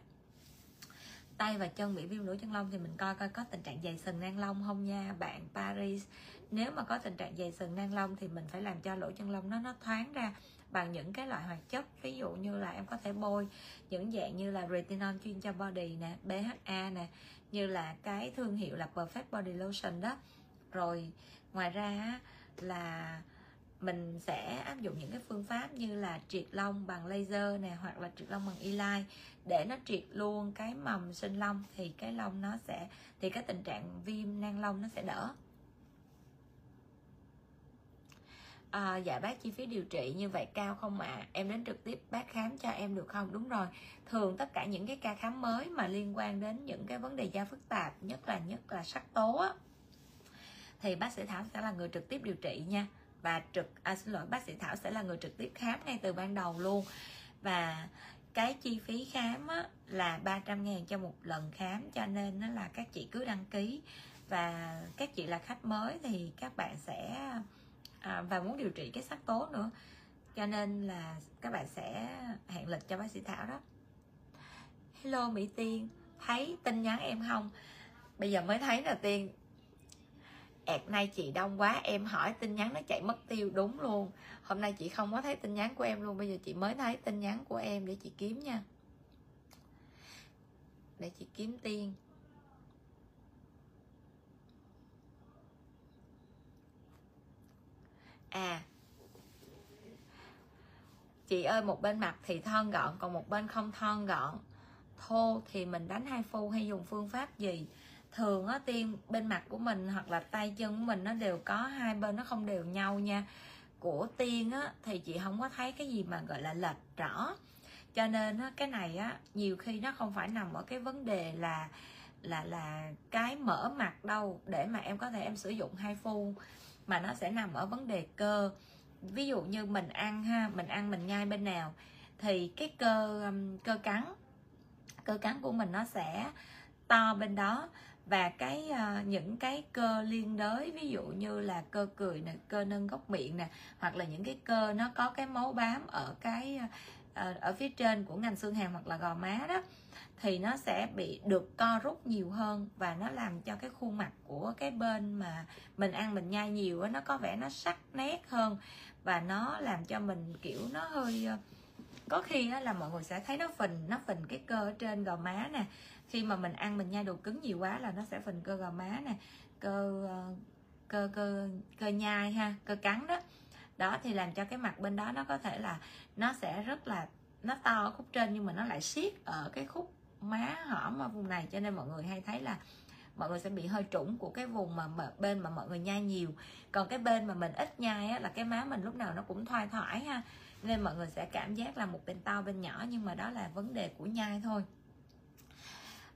tay và chân bị viêm lỗ chân lông thì mình coi coi có tình trạng dày sừng nang lông không nha bạn Paris nếu mà có tình trạng dày sừng nang lông thì mình phải làm cho lỗ chân lông nó nó thoáng ra bằng những cái loại hoạt chất, ví dụ như là em có thể bôi những dạng như là retinol chuyên cho body nè BHA nè, như là cái thương hiệu là Perfect Body Lotion đó rồi, ngoài ra là mình sẽ áp dụng những cái phương pháp như là triệt lông bằng laser nè hoặc là triệt lông bằng e để nó triệt luôn cái mầm sinh lông thì cái lông nó sẽ thì cái tình trạng viêm nang lông nó sẽ đỡ. À, dạ bác chi phí điều trị như vậy cao không ạ? À? em đến trực tiếp bác khám cho em được không? Đúng rồi. Thường tất cả những cái ca khám mới mà liên quan đến những cái vấn đề da phức tạp nhất là nhất là sắc tố á, thì bác sĩ thảo sẽ là người trực tiếp điều trị nha và trực à, xin lỗi bác sĩ thảo sẽ là người trực tiếp khám ngay từ ban đầu luôn. Và cái chi phí khám á, là 300 ngàn cho một lần khám cho nên nó là các chị cứ đăng ký. Và các chị là khách mới thì các bạn sẽ à, và muốn điều trị cái sắc tố nữa. Cho nên là các bạn sẽ hẹn lịch cho bác sĩ thảo đó. Hello mỹ tiên. Thấy tin nhắn em không? Bây giờ mới thấy là tiên ẹt nay chị đông quá, em hỏi tin nhắn nó chạy mất tiêu, đúng luôn. Hôm nay chị không có thấy tin nhắn của em luôn, bây giờ chị mới thấy tin nhắn của em để chị kiếm nha. Để chị kiếm tiên à chị ơi, một bên mặt thì thon gọn, còn một bên không thon gọn. Thô thì mình đánh hai phu hay dùng phương pháp gì? Thường á tiêm bên mặt của mình hoặc là tay chân của mình nó đều có hai bên nó không đều nhau nha. Của tiên á, thì chị không có thấy cái gì mà, gọi là, lệch rõ. Cho nên á, cái này á, nhiều khi nó không phải nằm ở cái vấn đề là là là cái mở mặt đâu, để mà em có thể em sử dụng hai phu, mà nó sẽ nằm ở vấn đề cơ. Ví dụ như mình ăn ha, mình ăn mình nhai bên nào, thì cái cơ cơ cắn cơ cắn của mình nó sẽ to bên đó và cái uh, những cái cơ liên đới ví dụ như là cơ cười nè cơ nâng góc miệng nè hoặc là những cái cơ nó có cái máu bám ở cái uh, ở phía trên của ngành xương hàm hoặc là gò má đó thì nó sẽ bị được co rút nhiều hơn và nó làm cho cái khuôn mặt của cái bên mà mình ăn mình nhai nhiều đó, nó có vẻ nó sắc nét hơn và nó làm cho mình kiểu nó hơi có khi là mọi người sẽ thấy nó phình nó phình cái cơ ở trên gò má nè khi mà mình ăn mình nhai đồ cứng nhiều quá là nó sẽ phình cơ gò má nè cơ ờ, cơ cơ cơ nhai ha cơ cắn đó. Đó thì làm cho cái mặt bên đó nó có thể là nó sẽ rất là nó to ở khúc trên nhưng mà nó lại siết ở cái khúc má hõm ở vùng này. Cho nên mọi người hay thấy là mọi người sẽ bị hơi trũng của cái vùng mà, mà bên mà mọi người nhai nhiều. Còn cái bên mà mình ít nhai á, là cái má mình lúc nào nó cũng thoai thoải ha. Nên mọi người sẽ cảm giác là một bên to bên nhỏ nhưng mà đó là vấn đề của nhai thôi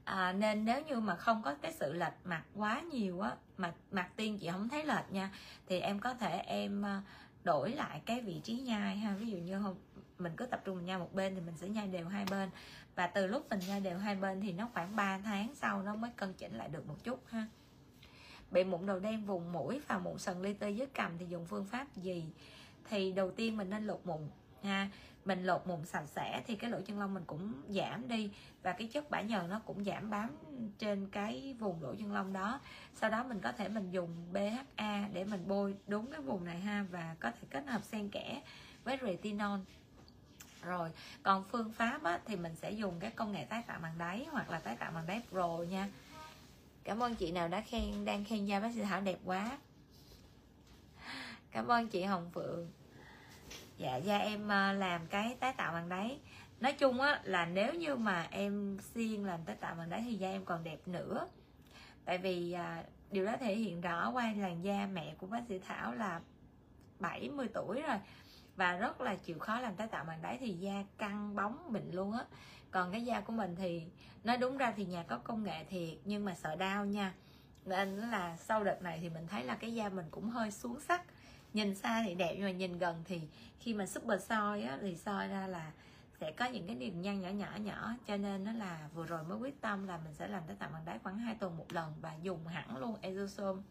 à, nên nếu như mà không có cái sự lệch mặt quá nhiều á mặt mặt tiên chị không thấy lệch nha thì em có thể em à, đổi lại cái vị trí nhai ha. Ví dụ như không mình cứ tập trung nhai một bên thì mình sẽ nhai đều hai bên. Và từ lúc mình nhai đều hai bên thì nó khoảng 3 tháng sau nó mới cân chỉnh lại được một chút ha. Bị mụn đầu đen vùng mũi và mụn sần li ti dưới cầm thì dùng phương pháp gì? Thì đầu tiên mình nên lột mụn ha mình lột mụn sạch sẽ thì cái lỗ chân lông mình cũng giảm đi và cái chất bã nhờn nó cũng giảm bám trên cái vùng lỗ chân lông đó. Sau đó mình có thể mình dùng BHA để mình bôi đúng cái vùng này ha và có thể kết hợp xen kẽ với retinol. Rồi còn phương pháp á, thì mình sẽ dùng cái công nghệ tái tạo bằng đáy hoặc là tái tạo bằng đáy pro nha. Cảm ơn chị nào đã khen đang khen da bác sĩ thảo đẹp quá. Cảm ơn chị hồng phượng dạ da em ờ, làm cái tái tạo bằng đáy. Nói chung á là nếu như mà em xiên làm tái tạo bằng đáy thì da em còn đẹp nữa. Tại vì à, điều đó thể hiện rõ qua làn da mẹ của bác sĩ thảo là 70 tuổi rồi. Và rất là chịu khó làm tái tạo bằng đáy thì da căng bóng mịn luôn á. Còn cái da của mình thì nói đúng ra thì nhà có công nghệ thiệt nhưng mà sợ đau nha. Nên là sau đợt này thì mình thấy là cái da mình cũng hơi xuống sắc nhìn xa thì đẹp nhưng mà nhìn gần thì khi mà super soi á thì soi ra là sẽ có những cái điểm nhăn nhỏ nhỏ nhỏ. Cho nên nó là vừa rồi mới quyết tâm là mình sẽ làm tới tạo bằng đáy khoảng 2 tuần một lần và dùng hẳn luôn Exosome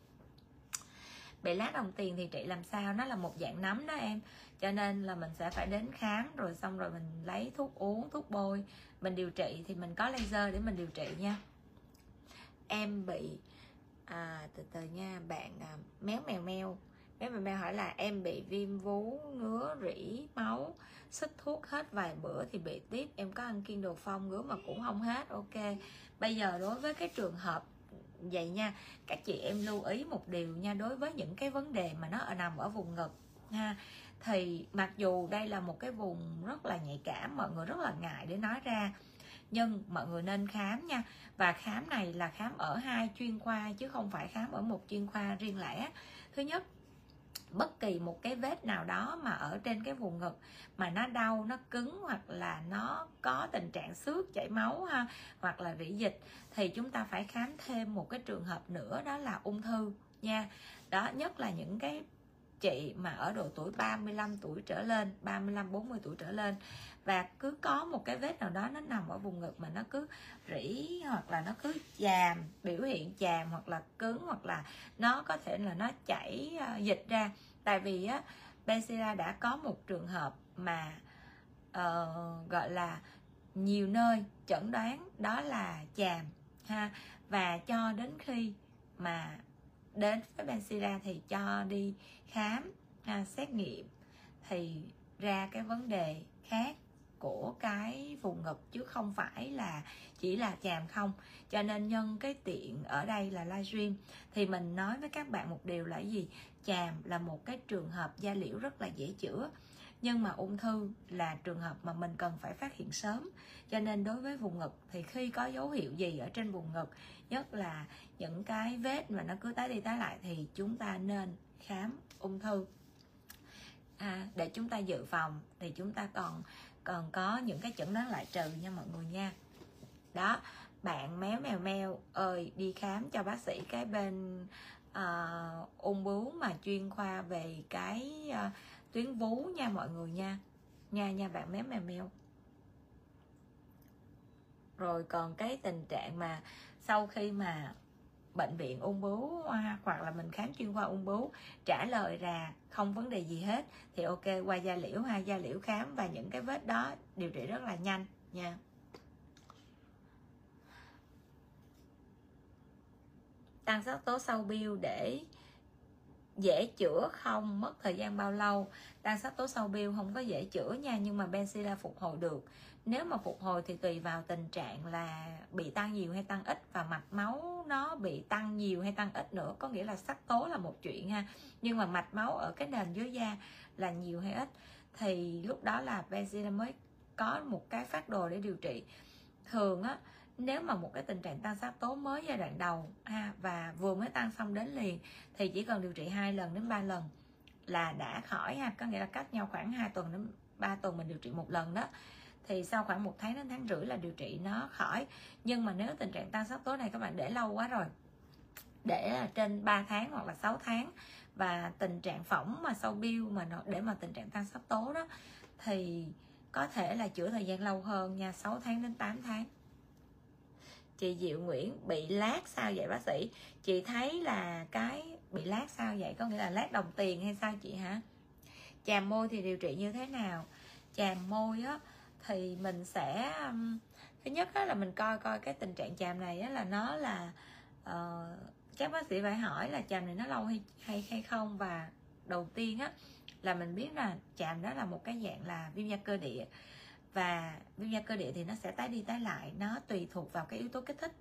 bị lá đồng tiền thì trị làm sao? Nó là một dạng nấm đó em. Cho nên là mình sẽ phải đến khám rồi xong rồi mình lấy thuốc uống thuốc bôi. Mình điều trị thì mình có laser để mình điều trị nha. Em bị à, từ từ nha bạn à, méo mèo mèo bé mà mẹ hỏi là em bị viêm vú, ngứa, rỉ, máu, xích thuốc hết vài bữa thì bị tiếp, em có ăn kiên đồ phong, ngứa mà cũng không hết, ok. Bây giờ đối với cái trường hợp vậy nha, các chị em lưu ý một điều nha, đối với những cái vấn đề mà nó ở nằm ở vùng ngực ha, thì mặc dù đây là một cái vùng rất là nhạy cảm, mọi người rất là ngại để nói ra, nhưng mọi người nên khám nha. Và khám này là khám ở hai chuyên khoa chứ không phải khám ở một chuyên khoa riêng lẻ. Thứ nhất bất kỳ một cái vết nào đó mà ở trên cái vùng ngực mà nó đau, nó cứng hoặc là nó có tình trạng xước, chảy máu ha, hoặc là rỉ dịch, thì chúng ta phải khám thêm một cái trường hợp nữa, đó là ung thư nha. Đó, nhất là những cái chị mà ở độ tuổi 35 tuổi trở lên 35 40 tuổi trở lên và cứ có một cái vết nào đó nó nằm ở vùng ngực mà nó cứ rỉ hoặc là nó cứ chàm biểu hiện chàm hoặc là cứng hoặc là nó có thể là nó chảy ờ, dịch ra. Tại vì á Benzilla đã có một trường hợp mà uh, gọi là nhiều nơi chẩn đoán đó là chàm ha. Và cho đến khi mà đến với Benzilla thì cho đi khám ha, xét nghiệm thì ra cái vấn đề khác của cái vùng ngực chứ không phải là chỉ là chàm không. Cho nên nhân cái tiện ở đây là livestream thì mình nói với các bạn một điều là gì? Chàm là một cái trường hợp da liễu rất là dễ chữa. Nhưng mà ung thư là trường hợp mà mình cần phải phát hiện sớm. Cho nên đối với vùng ngực thì khi có dấu hiệu gì ở trên vùng ngực nhất là những cái vết mà nó cứ tái đi tái lại thì chúng ta nên khám ung thư. À, để chúng ta dự phòng thì chúng ta còn còn có những cái chẩn đoán lại trừ nha mọi người nha. Đó bạn méo mèo mèo ơi đi khám cho bác sĩ cái bên uh, ung bướu mà chuyên khoa về cái uh, tuyến vú nha mọi người nha. Nha nha bạn méo mèo mèo. Rồi còn cái tình trạng mà sau khi mà bệnh viện ung bướu à, hoặc là mình khám chuyên khoa ung bướu trả lời là không vấn đề gì hết, thì ok, qua da liễu ha, da liễu khám và những cái vết đó điều trị rất là nhanh nha. Tăng sắc tố sau biêu để dễ chữa không, mất thời gian bao lâu. Tăng sắc tố sau biêu không có dễ chữa nha, nhưng mà benzilla phục hồi được nếu mà phục hồi thì tùy vào tình trạng là bị tăng nhiều hay tăng ít và mạch máu nó bị tăng nhiều hay tăng ít nữa. Có nghĩa là sắc tố là một chuyện ha. Nhưng mà mạch máu ở cái nền dưới da là nhiều hay ít thì lúc đó là benzilla mới có một cái phát đồ để điều trị. Thường á, nếu mà một cái tình trạng tăng sắc tố mới giai đoạn đầu ha và vừa mới tăng xong đến liền thì chỉ cần điều trị hai lần đến ba lần là đã khỏi ha. Có nghĩa là cách nhau khoảng 2 tuần đến 3 tuần mình điều trị một lần đó thì sau khoảng một tháng đến tháng rưỡi là điều trị nó khỏi. Nhưng mà nếu tình trạng tăng sắc tố này các bạn để lâu quá rồi, để trên 3 tháng hoặc là 6 tháng và tình trạng phỏng mà sau bill mà nó, để mà tình trạng tăng sắc tố đó, thì có thể là chữa thời gian lâu hơn nha 6 tháng đến 8 tháng. Chị Diệu Nguyễn, bị lát sao vậy bác sĩ? Chị thấy là cái bị lát sao vậy? Có nghĩa là lát đồng tiền hay sao chị hả? Chàm môi thì điều trị như thế nào? Chàm môi á thì mình sẽ um, thứ nhất đó là mình coi coi cái tình trạng chàm này là nó là uh, các bác sĩ phải hỏi là chàm này nó lâu hay hay hay không? Và đầu tiên á là mình biết là chàm đó là một cái dạng là viêm da cơ địa. Và viêm da cơ địa thì nó sẽ tái đi tái lại nó tùy thuộc vào cái yếu tố kích thích.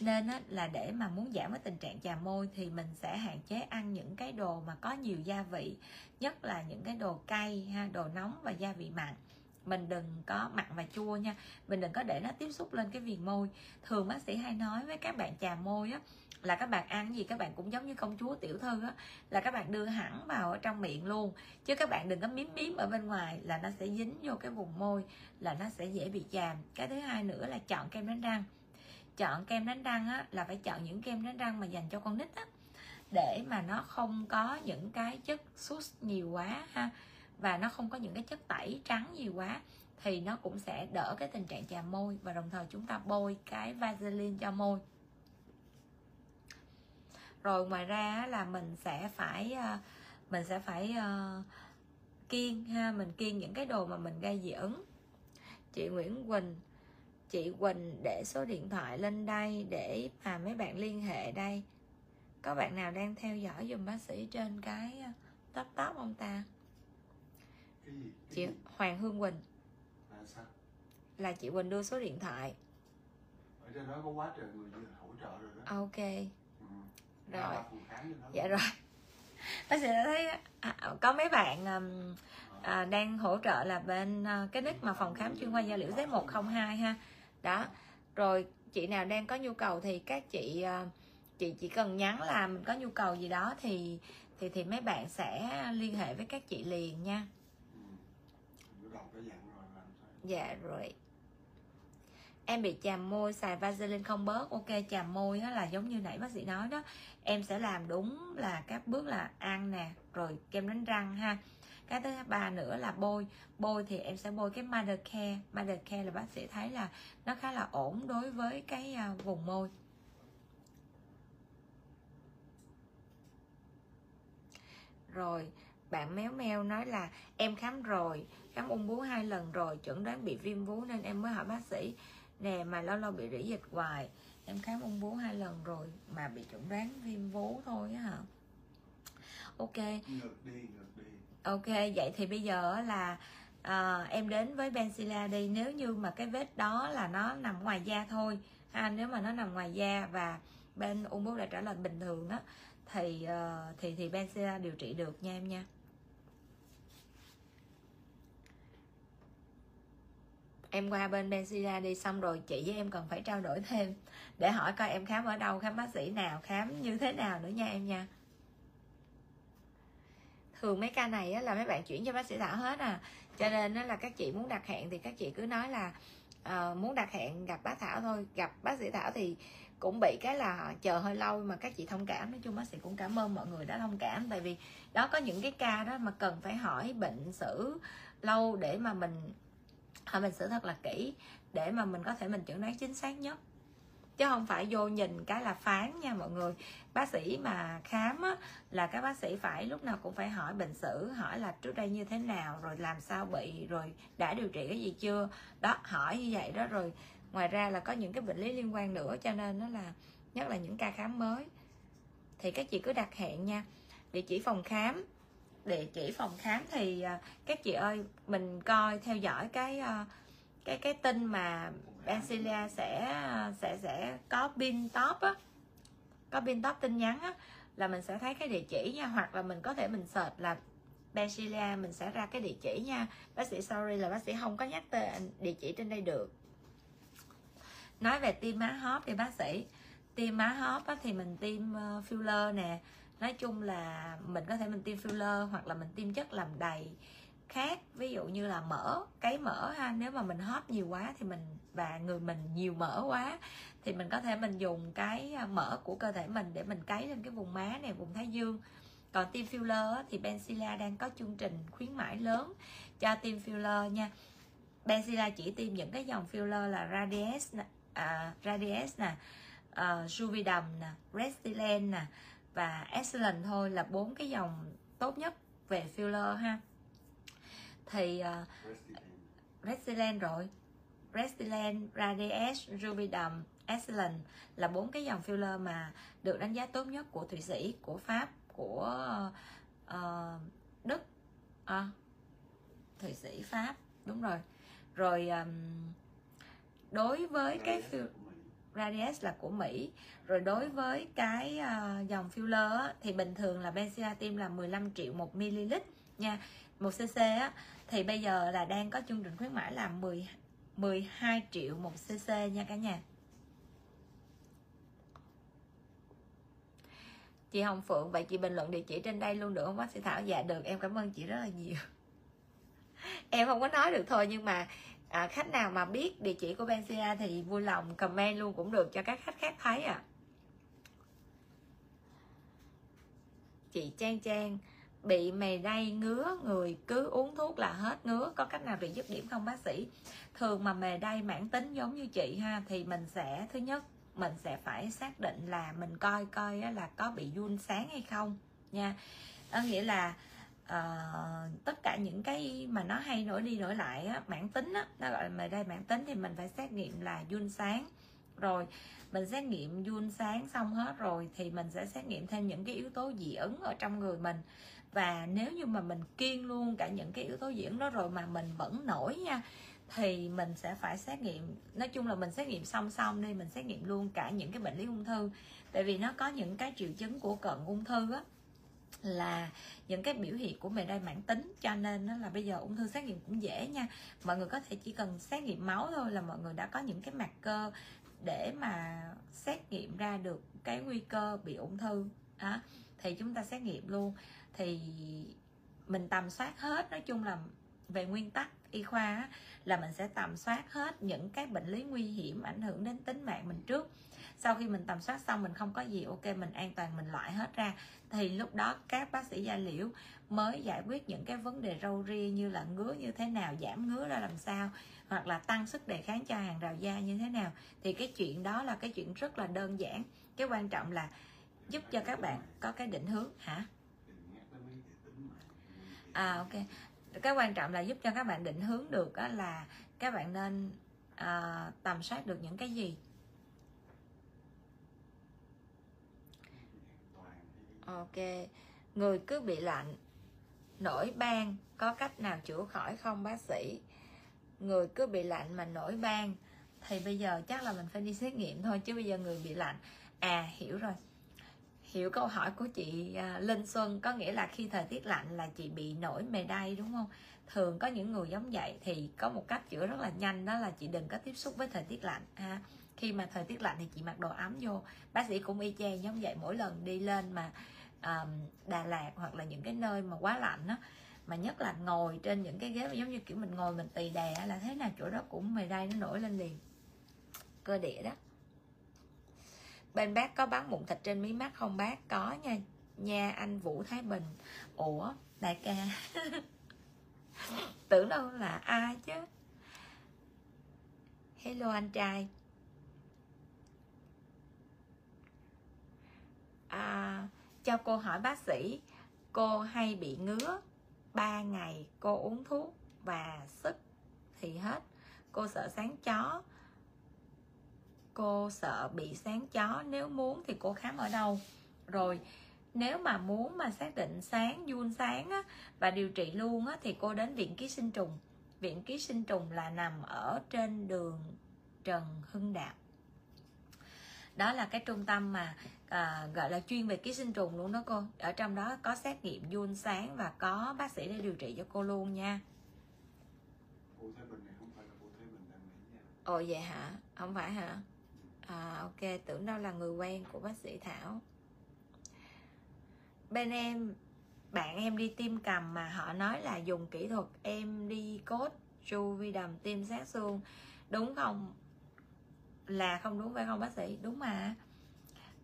Nên á, là để mà muốn giảm cái tình trạng chà môi thì mình sẽ hạn chế ăn những cái đồ mà có nhiều gia vị nhất là những cái đồ cay ha đồ nóng và gia vị mặn mình đừng có mặn và chua nha. Mình đừng có để nó tiếp xúc lên cái viền môi. Thường bác sĩ hay nói với các bạn chà môi á, là các bạn ăn gì các bạn cũng giống như công chúa tiểu thư á, là các bạn đưa hẳn vào ở trong miệng luôn. Chứ các bạn đừng có miếm miếm ở bên ngoài là nó sẽ dính vô cái vùng môi, là nó sẽ dễ bị chàm. Cái thứ hai nữa là chọn kem đánh răng. Chọn kem đánh răng á, là phải chọn những kem đánh răng mà dành cho con nít á, để mà nó không có những cái chất sút nhiều quá ha và nó không có những cái chất tẩy trắng nhiều quá thì nó cũng sẽ đỡ cái tình trạng chàm môi và đồng thời chúng ta bôi cái vaseline cho môi. Rồi ngoài ra là mình sẽ phải ờ, mình sẽ phải uh, kiêng ha mình kiêng những cái đồ mà mình gây dị ứng. Chị Nguyễn Quỳnh chị Quỳnh để số điện thoại lên đây để mà mấy bạn liên hệ đây. Có bạn nào đang theo dõi dùm bác sĩ trên cái ờ, top không ta? Chị? Hoàng Hương Quỳnh. Là sao? Là chị Quỳnh đưa số điện thoại. Ở trên đó có quá trời người hỗ trợ rồi đó. Ok. Ừ. Rồi. Dạ rồi. Bác sĩ đã thấy à, có mấy bạn um, à, đang hỗ trợ là bên à, cái nick mà phòng khám chuyên khoa da liễu Z102 ha. Đó. Rồi chị nào đang có nhu cầu thì các chị à, chị chỉ cần nhắn là mình có nhu cầu gì đó thì thì thì mấy bạn sẽ liên hệ với các chị liền nha Ừ. Bữa đầu đã dặn rồi làm sao dạ rồi. Em bị chàm môi, xài vaseline không bớt. Ok chàm môi đó là giống như nãy bác sĩ nói đó. Em sẽ làm đúng là các bước là ăn nè, rồi kem đánh răng ha. Cái thứ ba nữa là bôi. Bôi thì em sẽ bôi cái mothercare care. Care là bác sĩ thấy là nó khá là ổn đối với cái à, vùng môi. Rồi bạn méo meo nói là em khám rồi khám ung bướu hai lần rồi chuẩn đoán bị viêm vú nên em mới hỏi bác sĩ. Nè mà lâu lâu bị rỉ dịch hoài em khám ung bướu hai lần rồi mà bị chuẩn đoán viêm vú thôi á hả? Ok. Ngược đi ngược đi. Ok vậy thì bây giờ á là à, em đến với Benzilla đi. Nếu như mà cái vết đó là nó nằm ngoài da thôi ha nếu mà nó nằm ngoài da và bên ung bướu đã trở lại bình thường đó thì ờ, thì thì Benzilla điều trị được nha em nha em qua bên Benzilla đi xong rồi chị với em cần phải trao đổi thêm. Để hỏi coi em khám ở đâu khám bác sĩ nào khám như thế nào nữa nha em nha. Thường mấy ca này á, là mấy bạn chuyển cho bác sĩ thảo hết à. Cho nên á, là các chị muốn đặt hẹn thì các chị cứ nói là uh, muốn đặt hẹn gặp bác thảo thôi. Gặp bác sĩ thảo thì cũng bị cái là chờ hơi lâu mà các chị thông cảm. Nói chung bác sĩ cũng cảm ơn mọi người đã thông cảm. Tại vì đó có những cái ca đó mà cần phải hỏi bệnh sử lâu để mà mình hỏi mình sửa thật là kỹ để mà mình có thể mình chẩn đoán chính xác nhất. Chứ không phải vô nhìn cái là phán nha mọi người. Bác sĩ mà khám á, là các bác sĩ phải lúc nào cũng phải hỏi bệnh sử hỏi là trước đây như thế nào rồi làm sao bị rồi đã điều trị cái gì chưa? Đó hỏi như vậy đó. Rồi ngoài ra là có những cái bệnh lý liên quan nữa cho nên nó là nhất là những ca khám mới. Thì các chị cứ đặt hẹn nha. Địa chỉ phòng khám địa chỉ phòng khám thì à, các chị ơi mình coi theo dõi cái à, cái cái tin mà Bencilia sẽ à, sẽ sẽ có pin top á có pin top tin nhắn á là mình sẽ thấy cái địa chỉ nha. Hoặc là mình có thể mình search là Bencilia mình sẽ ra cái địa chỉ nha. Bác sĩ sorry là bác sĩ không có nhắc tên địa chỉ trên đây được. Nói về tiêm má hóp thì bác sĩ tiêm má hóp á, thì mình tiêm ờ, filler nè nói chung là mình có thể mình tiêm filler hoặc là mình tiêm chất làm đầy khác. Ví dụ như là mỡ cái mỡ ha nếu mà mình hot nhiều quá thì mình và người mình nhiều mỡ quá thì mình có thể mình dùng cái à, mỡ của cơ thể mình để mình cấy lên cái vùng má này vùng thái dương. Còn tiêm filler thì Benzilla đang có chương trình khuyến mãi lớn cho tiêm filler nha. Benzilla chỉ tiêm những cái dòng filler là Radies à, Radies nè à, uh, Juvidum nè Restylane nè và Excellent thôi là bốn cái dòng tốt nhất về filler ha. Thì uh, Restylane rồi. Restylane, Radies, Juvidum, Excellent là bốn cái dòng filler mà được đánh giá tốt nhất của Thụy Sĩ, của Pháp, của uh, Đức, à, Thụy Sĩ, Pháp, đúng rồi. Rồi um, đối với cái filler Radius là của Mỹ. Rồi đối với cái uh, dòng filler á, thì bình thường là Benzia là 15 triệu một ml nha một cc á, thì bây giờ là đang có chương trình khuyến mãi là 10 12 triệu một cc nha cả nhà. Chị Hồng Phượng vậy chị bình luận địa chỉ trên đây luôn được không bác sĩ Thảo? Dạ được em cảm ơn chị rất là nhiều. Em không có nói được thôi nhưng mà à, khách nào mà biết địa chỉ của Benzia thì vui lòng comment luôn cũng được cho các khách khác thấy à chị Trang Trang bị mề đay ngứa người cứ uống thuốc là hết ngứa. Có cách nào để dứt điểm không bác sĩ? Thường mà mề đay mãn tính giống như chị ha thì mình sẽ thứ nhất mình sẽ phải xác định là mình coi coi là có bị run sáng hay không nha. Có nghĩa là uh, tất cả những cái mà nó hay nổi đi nổi lại á, mãn tính á, nó gọi là đây mãn tính thì mình phải xét nghiệm là run sáng. Rồi mình xét nghiệm run sáng xong hết rồi thì mình sẽ xét nghiệm thêm những cái yếu tố dị ứng ở trong người mình. Và nếu như mà mình kiêng luôn cả những cái yếu tố dị ứng đó rồi mà mình vẫn nổi nha thì mình sẽ phải xét nghiệm. Nói chung là mình xét nghiệm song song đi mình xét nghiệm luôn cả những cái bệnh lý ung thư. Tại vì nó có những cái triệu chứng của cận ung thư á là những cái biểu hiện của mề đay mãn tính, cho nên nó là bây giờ ung thư xét nghiệm cũng dễ nha. Mọi người có thể chỉ cần xét nghiệm máu thôi là mọi người đã có những cái mặt cơ để mà xét nghiệm ra được cái nguy cơ bị ung thư. Đó thì chúng ta xét nghiệm luôn. Thì mình tầm soát hết, nói chung là về nguyên tắc y khoa là mình sẽ tầm soát hết những cái bệnh lý nguy hiểm ảnh hưởng đến tính mạng mình trước. Sau khi mình tầm soát xong mình không có gì, ok, mình an toàn, mình loại hết ra thì lúc đó các bác sĩ da liễu mới giải quyết những cái vấn đề râu ria như là ngứa như thế nào giảm ngứa ra làm sao hoặc là tăng sức đề kháng cho hàng rào da như thế nào. Thì cái chuyện đó là cái chuyện rất là đơn giản. Cái quan trọng là giúp cho các bạn có cái định hướng hả? À ok. Cái quan trọng là giúp cho các bạn định hướng được là các bạn nên à, tầm soát được những cái gì? Ok. Người cứ bị lạnh, nổi ban, có cách nào chữa khỏi không, bác sĩ? Người cứ bị lạnh mà nổi ban, thì bây giờ chắc là mình phải đi xét nghiệm thôi, chứ bây giờ người bị lạnh. À hiểu rồi. Hiểu câu hỏi của chị à, Linh Xuân, có nghĩa là khi thời tiết lạnh là chị bị nổi mề đay, đúng không? Thường có những người giống vậy, thì có một cách chữa rất là nhanh, đó là chị đừng có tiếp xúc với thời tiết lạnh, ha. Khi mà thời tiết lạnh thì chị mặc đồ ấm vô. Bác sĩ cũng y chang giống vậy, mỗi lần đi lên mà um, Đà Lạt hoặc là những cái nơi mà quá lạnh á mà nhất là ngồi trên những cái ghế giống như kiểu mình ngồi mình tì đè là thế nào chỗ đó cũng mề đay nó nổi lên liền. Cơ địa đó. Bên bác có bán mụn thịt trên mí mắt không bác? Có nha. Nha anh vũ thái bình. Ủa đại ca. Tưởng đâu là ai chứ? Hello anh trai. À, cho cô hỏi bác sĩ cô hay bị ngứa 3 ngày cô uống thuốc và sức thì hết. Cô sợ sáng chó cô sợ bị sáng chó nếu muốn thì cô khám ở đâu? Rồi nếu mà muốn mà xác định sáng vuông sáng á, và điều trị luôn á, thì cô đến viện ký sinh trùng. Viện ký sinh trùng là nằm ở trên đường Trần Hưng Đạo đó là cái trung tâm mà à, gọi là chuyên về ký sinh trùng luôn đó cô. Ở trong đó có xét nghiệm vuông sáng và có bác sĩ để điều trị cho cô luôn nha. Ồ vậy hả? Không phải hả? À, ok tưởng đâu là người quen của bác sĩ thảo. Bên em bạn em đi tiêm cầm mà họ nói là dùng kỹ thuật em đi cốt chu vi đầm tiêm sát xương. Đúng không là không đúng phải không bác sĩ. Đúng mà.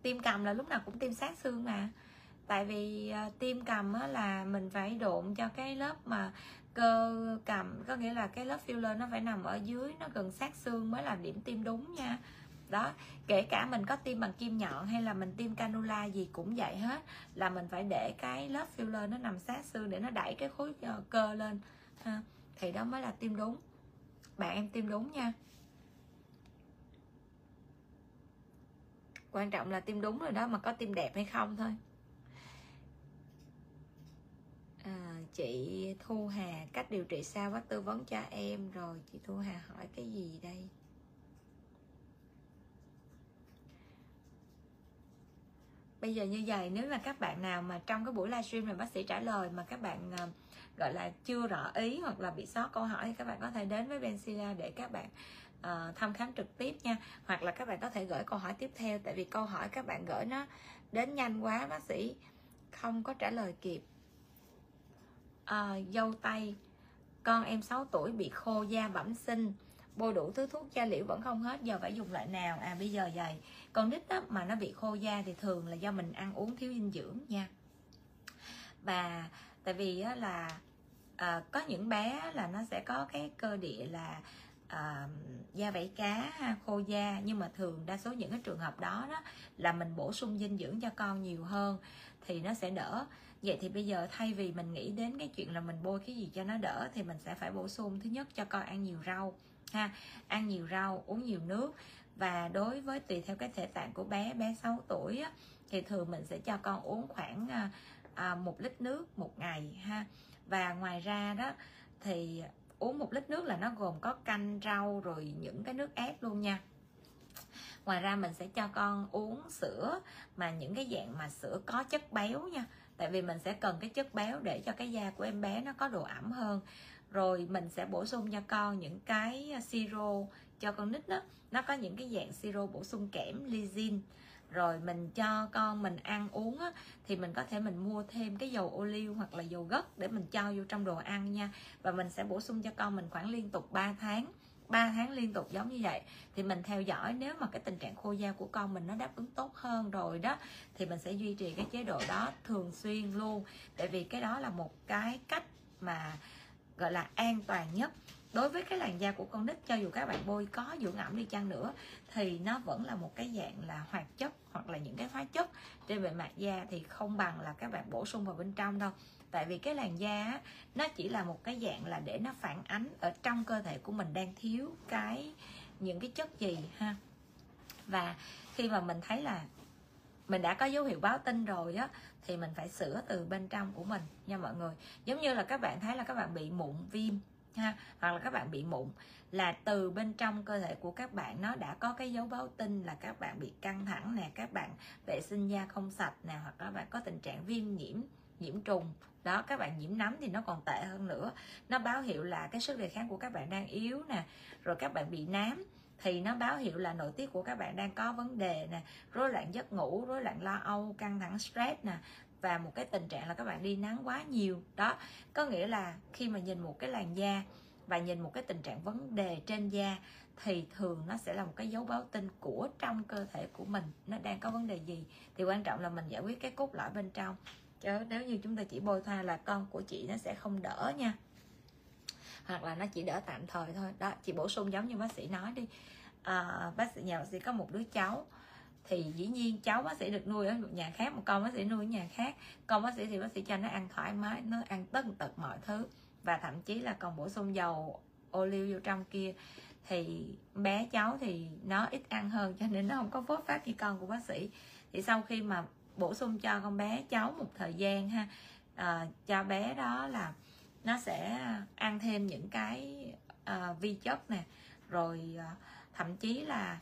Tiêm cầm là lúc nào cũng tiêm sát xương mà. Tại vì ờ, uh, tiêm cầm á, là mình phải độn cho cái lớp mà cơ cầm có nghĩa là cái lớp filler nó phải nằm ở dưới nó gần sát xương mới là điểm tiêm đúng nha. Đó kể cả mình có tiêm bằng kim nhọn hay là mình tiêm canula gì cũng vậy hết là mình phải để cái lớp filler nó nằm sát xương để nó đẩy cái khối ờ, cơ lên. Ha. thì đó mới là tiêm đúng. Bạn em tiêm đúng nha. Quan trọng là tim đúng rồi đó mà có tim đẹp hay không thôi. À, chị thu hà cách điều trị sao bác tư vấn cho em? Rồi chị thu hà hỏi cái gì đây? Bây giờ như vậy nếu mà các bạn nào mà trong cái buổi livestream này bác sĩ trả lời mà các bạn à, gọi là chưa rõ ý hoặc là bị sót câu hỏi thì các bạn có thể đến với Bensila để các bạn uh, thăm khám trực tiếp nha. Hoặc là các bạn có thể gửi câu hỏi tiếp theo. Tại vì câu hỏi các bạn gửi nó đến nhanh quá bác sĩ không có trả lời kịp. Uh, dâu tây con em 6 tuổi bị khô da bẩm sinh bôi đủ thứ thuốc da liễu vẫn không hết giờ phải dùng loại nào? À bây giờ vậy con nít đó mà nó bị khô da thì thường là do mình ăn uống thiếu dinh dưỡng nha. Và tại vì là à, có những bé là nó sẽ có cái cơ địa là à, da vảy cá khô da. Nhưng mà thường đa số những cái trường hợp đó đó là mình bổ sung dinh dưỡng cho con nhiều hơn thì nó sẽ đỡ. Vậy thì bây giờ thay vì mình nghĩ đến cái chuyện là mình bôi cái gì cho nó đỡ thì mình sẽ phải bổ sung thứ nhất cho con ăn nhiều rau ha ăn nhiều rau uống nhiều nước. Và đối với tùy theo cái thể tạng của bé bé 6 tuổi á, thì thường mình sẽ cho con uống khoảng à, à, một lít nước một ngày ha. Và ngoài ra đó thì uống một lít nước là nó gồm có canh, rau rồi những cái nước ép luôn nha. Ngoài ra mình sẽ cho con uống sữa mà những cái dạng mà sữa có chất béo nha. Tại vì mình sẽ cần cái chất béo để cho cái da của em bé nó có độ ẩm hơn. Rồi mình sẽ bổ sung cho con những cái siro cho con nít đó. Nó có những cái dạng siro bổ sung kẽm lysin rồi mình cho con mình ăn uống á, thì mình có thể mình mua thêm cái dầu ô liu hoặc là dầu gất để mình cho vô trong đồ ăn nha. Và mình sẽ bổ sung cho con mình khoảng liên tục 3 tháng 3 tháng liên tục giống như vậy. Thì mình theo dõi nếu mà cái tình trạng khô da của con mình nó đáp ứng tốt hơn rồi đó thì mình sẽ duy trì cái chế độ đó thường xuyên luôn. Tại vì cái đó là một cái cách mà gọi là an toàn nhất đối với cái làn da của con nít, cho dù các bạn bôi có dưỡng ẩm đi chăng nữa, thì nó vẫn là một cái dạng là hoạt chất hoặc là những cái hóa chất trên bề mặt da, thì không bằng là các bạn bổ sung vào bên trong đâu. Tại vì cái làn da nó chỉ là một cái dạng là để nó phản ánh ở trong cơ thể của mình đang thiếu cái, những cái chất gì, ha. Và khi mà mình thấy là mình đã có dấu hiệu báo tin rồi á, thì mình phải sửa từ bên trong của mình nha mọi người. Giống như là các bạn thấy là các bạn bị mụn viêm ha, hoặc là các bạn bị mụn, là từ bên trong cơ thể của các bạn nó đã có cái dấu báo tin là các bạn bị căng thẳng nè, các bạn vệ sinh da không sạch nè, hoặc các bạn có tình trạng viêm nhiễm nhiễm trùng. Đó, các bạn nhiễm nấm thì nó còn tệ hơn nữa. Nó báo hiệu là cái sức đề kháng của các bạn đang yếu nè, rồi các bạn bị nám thì nó báo hiệu là nội tiết của các bạn đang có vấn đề nè, rối loạn giấc ngủ, rối loạn lo âu, căng thẳng, stress nè và một cái tình trạng là các bạn đi nắng quá nhiều. Đó có nghĩa là khi mà nhìn một cái làn da và nhìn một cái tình trạng vấn đề trên da thì thường nó sẽ là một cái dấu báo tin của trong cơ thể của mình nó đang có vấn đề gì. Thì quan trọng là mình giải quyết cái cốt lõi bên trong. Chứ nếu như chúng ta chỉ bôi thoa là con của chị nó sẽ không đỡ nha. Hoặc là nó chỉ đỡ tạm thời thôi. Đó chị bổ sung giống như bác sĩ nói đi. À, bác sĩ nhà bác sĩ có một đứa cháu thì dĩ nhiên cháu bác sĩ được nuôi ở một nhà khác một con bác sĩ nuôi ở nhà khác. Con bác sĩ thì bác sĩ cho nó ăn thoải mái nó ăn tất tật mọi thứ. Và thậm chí là còn bổ sung dầu ô liu vô trong kia. Thì bé cháu thì nó ít ăn hơn cho nên nó không có phốt phát như con của bác sĩ. Thì sau khi mà bổ sung cho con bé cháu một thời gian ha à, cho bé đó là nó sẽ ăn thêm những cái à, vi chất nè. Rồi à, thậm chí là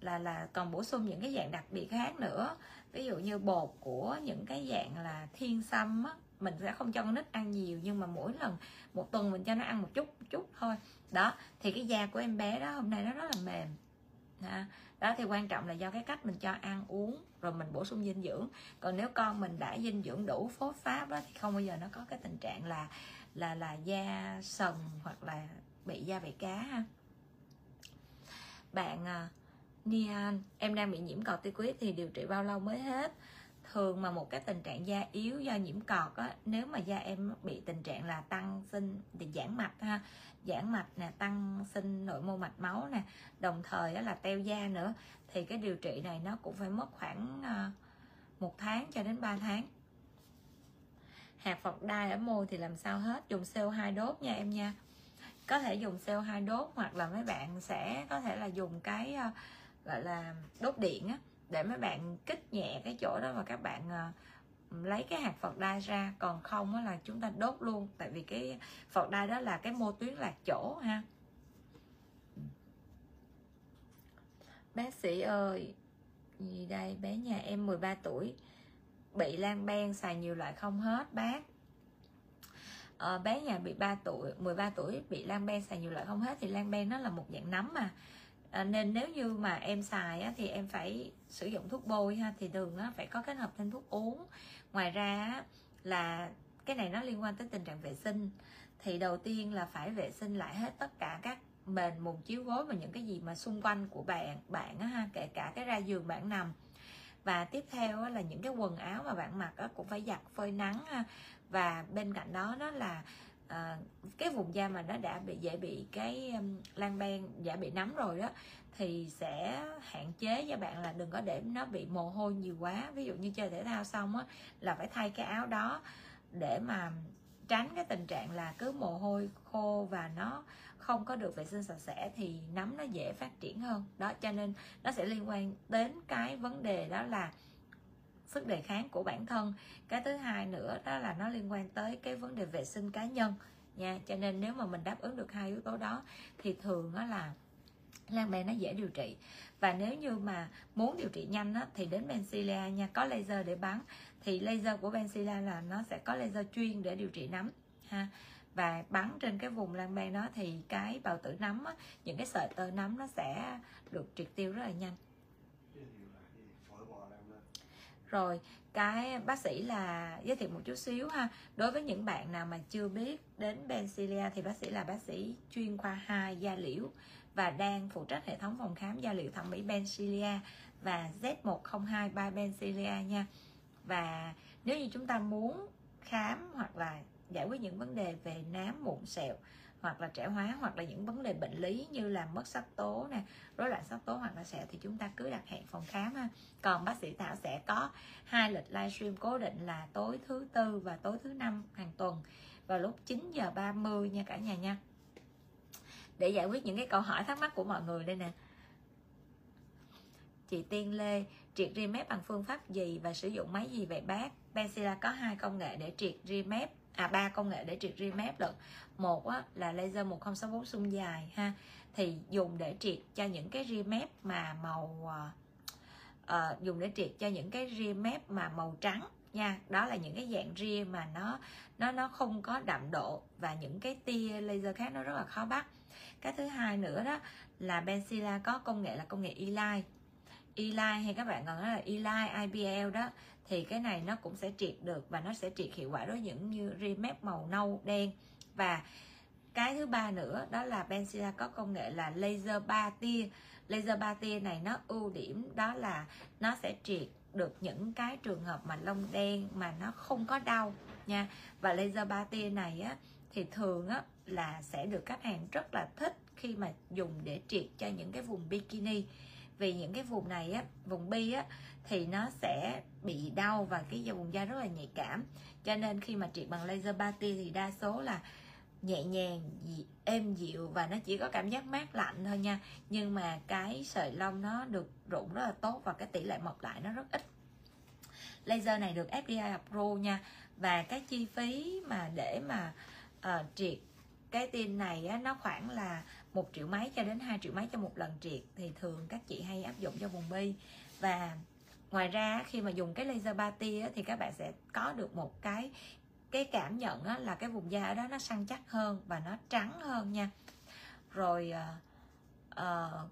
là là còn bổ sung những cái dạng đặc biệt khác nữa. Ví dụ như bột của những cái dạng là thiên sâm á mình sẽ không cho con nít ăn nhiều nhưng mà mỗi lần một tuần mình cho nó ăn một chút một chút thôi. Đó thì cái da của em bé đó hôm nay nó rất là mềm. Ha. đó thì quan trọng là do cái cách mình cho ăn uống rồi mình bổ sung dinh dưỡng. Còn nếu con mình đã dinh dưỡng đủ phốt pháp đó, thì không bao giờ nó có cái tình trạng là là là da sần hoặc là bị da bị cá ha. Bạn à, Nian em đang bị nhiễm cọt ti quyết thì điều trị bao lâu mới hết? Thường mà một cái tình trạng da yếu do nhiễm cọt á nếu mà da em bị tình trạng là tăng sinh thì giãn mạch ha giãn mạch nè tăng sinh nội mô mạch máu nè đồng thời đó là teo da nữa thì cái điều trị này nó cũng phải mất khoảng ờ, một tháng cho đến 3 tháng. Hạt phọc đai ở môi thì làm sao hết? Dùng CO2 đốt nha em nha. Có thể dùng CO2 đốt hoặc là mấy bạn sẽ có thể là dùng cái uh, gọi là đốt điện á để mấy bạn kích nhẹ cái chỗ đó và các bạn uh, lấy cái hạt phật đai ra. Còn không á là chúng ta đốt luôn tại vì cái phật đai đó là cái mô tuyến lạc chỗ ha. Bác sĩ ơi gì đây? Bé nhà em 13 tuổi bị lan ben xài nhiều loại không hết bác. À, bé nhà bị 3 tuổi 13 tuổi bị lan ben xài nhiều loại không hết thì lan ben nó là một dạng nấm mà à, nên nếu như mà em xài á, thì em phải sử dụng thuốc bôi ha thì thường á, phải có kết hợp thêm thuốc uống. Ngoài ra là cái này nó liên quan tới tình trạng vệ sinh. Thì đầu tiên là phải vệ sinh lại hết tất cả các mền mùng chiếu gối và những cái gì mà xung quanh của bạn bạn á ha kể cả cái ra giường bạn nằm. Và tiếp theo là những cái quần áo mà bạn mặc cũng phải giặt phơi nắng ha. Và bên cạnh đó đó là à, cái vùng da mà nó đã bị dễ bị cái um, lan ban dễ bị nấm rồi đó thì sẽ hạn chế cho bạn là đừng có để nó bị mồ hôi nhiều quá. Ví dụ như chơi thể thao xong á là phải thay cái áo đó để mà tránh cái tình trạng là cứ mồ hôi khô và nó không có được vệ sinh sạch sẽ thì nấm nó dễ phát triển hơn. Đó cho nên nó sẽ liên quan đến cái vấn đề đó là sức đề kháng của bản thân. Cái thứ hai nữa đó là nó liên quan tới cái vấn đề vệ sinh cá nhân nha. Cho nên nếu mà mình đáp ứng được hai yếu tố đó thì thường đó là lan bè nó dễ điều trị. Và nếu như mà muốn điều trị nhanh á, thì đến Benzilla nha có laser để bắn. Thì laser của Benzilla là nó sẽ có laser chuyên để điều trị nấm ha. Và bắn trên cái vùng lan ban đó thì cái bào tử nấm á, những cái sợi tơ nấm nó sẽ được triệt tiêu rất là nhanh rồi, cái bác sĩ là giới thiệu một chút xíu ha. Đối với những bạn nào mà chưa biết đến Bencilia thì bác sĩ là bác sĩ chuyên khoa 2 da liễu và đang phụ trách hệ thống phòng khám da liễu thẩm mỹ Bencilia và Z1023 Bencilia nha. Và nếu như chúng ta muốn khám hoặc là giải quyết những vấn đề về nám, mụn, sẹo hoặc là trẻ hóa, hoặc là những vấn đề bệnh lý như là mất sắc tố nè, rối loạn sắc tố hoặc là sẹo thì chúng ta cứ đặt hẹn phòng khám ha. Còn bác sĩ thảo sẽ có hai lịch livestream cố định là tối thứ tư và tối thứ năm hàng tuần vào lúc 9 giờ 30 nha cả nhà nha. Để giải quyết những cái câu hỏi thắc mắc của mọi người đây nè. Chị Tiên Lê, triệt ri mép bằng phương pháp gì và sử dụng máy gì vậy bác? Benzilla có hai công nghệ để triệt ri mép à ba công nghệ để triệt ri mép lận một á, là laser 1064 xung dài ha. Thì dùng để triệt cho những cái ri mép mà màu uh, dùng để triệt cho những cái ri mép mà màu trắng nha. Đó là những cái dạng ria mà nó nó nó không có đậm độ và những cái tia laser khác nó rất là khó bắt. Cái thứ hai nữa đó là Benzilla có công nghệ là công nghệ Eli Eli hay các bạn còn nói là Eli IBL đó thì cái này nó cũng sẽ triệt được và nó sẽ triệt hiệu quả đối với những như ri mép màu nâu đen và cái thứ ba nữa, đó là Bensila có công nghệ là laser 3 tia. Laser 3 tia này nó ưu điểm đó là nó sẽ triệt được những cái trường hợp mà lông đen mà nó không có đau nha. Và laser 3 tia này á, thì thường á, là sẽ được khách hàng rất là thích khi mà dùng để triệt cho những cái vùng bikini. Vì những cái vùng này á, vùng bi á thì nó sẽ bị đau và cái vùng da rất là nhạy cảm. Cho nên khi mà triệt bằng laser 3 tia thì đa số là nhẹ nhàng êm dịu và nó chỉ có cảm giác mát lạnh thôi nha. Nhưng mà cái sợi lông nó được rụng rất là tốt và cái tỷ lệ mọc lại nó rất ít. Laser này được FDI approve nha. Và cái chi phí mà để mà uh, triệt cái tin này á, nó khoảng là một triệu mấy cho đến 2 triệu mấy cho một lần triệt thì thường các chị hay áp dụng cho vùng bi. Và ngoài ra khi mà dùng cái laser ba tia thì các bạn sẽ có được một cái cái cảm nhận á, là cái vùng da ở đó nó săn chắc hơn và nó trắng hơn nha. Rồi uh, uh,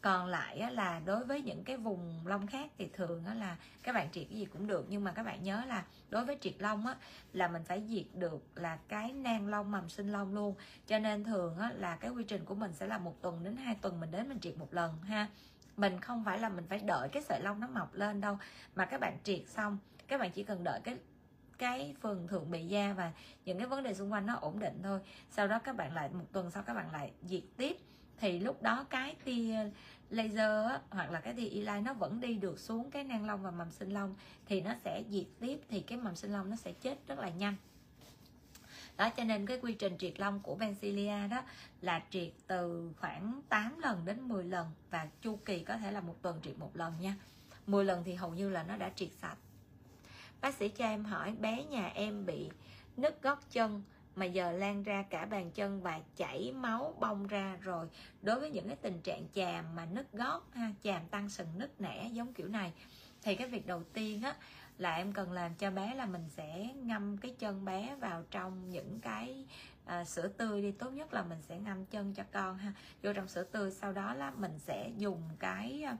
còn lại á, là đối với những cái vùng lông khác thì thường á, là các bạn triệt cái gì cũng được. Nhưng mà các bạn nhớ là đối với triệt lông á, là mình phải diệt được là cái nang lông mầm sinh lông luôn. Cho nên thường á, là cái quy trình của mình sẽ là một tuần đến hai tuần mình đến mình triệt một lần ha mình không phải là mình phải đợi cái sợi lông nó mọc lên đâu mà các bạn triệt xong các bạn chỉ cần đợi cái cái phần thượng bì da và những cái vấn đề xung quanh nó ổn định thôi. Sau đó các bạn lại một tuần sau các bạn lại diệt tiếp. Thì lúc đó cái tia laser á, hoặc là cái tia e nó vẫn đi được xuống cái nang lông và mầm sinh lông thì nó sẽ diệt tiếp thì cái mầm sinh lông nó sẽ chết rất là nhanh đó, cho nên cái quy trình triệt lông của Bencilia đó là triệt từ khoảng 8 lần đến 10 lần và chu kỳ có thể là một tuần triệt một lần nha. 10 lần thì hầu như là nó đã triệt sạch. Bác sĩ cho em hỏi, bé nhà em bị nứt gót chân mà giờ lan ra cả bàn chân và chảy máu bong ra rồi. Đối với những cái tình trạng chàm mà nứt gót ha, chàm tăng sừng nứt nẻ giống kiểu này, thì cái việc đầu tiên á là em cần làm cho bé là mình sẽ ngâm cái chân bé vào trong những cái à, sữa tươi đi. Tốt nhất là mình sẽ ngâm chân cho con ha. Vô trong sữa tươi sau đó là mình sẽ dùng cái à,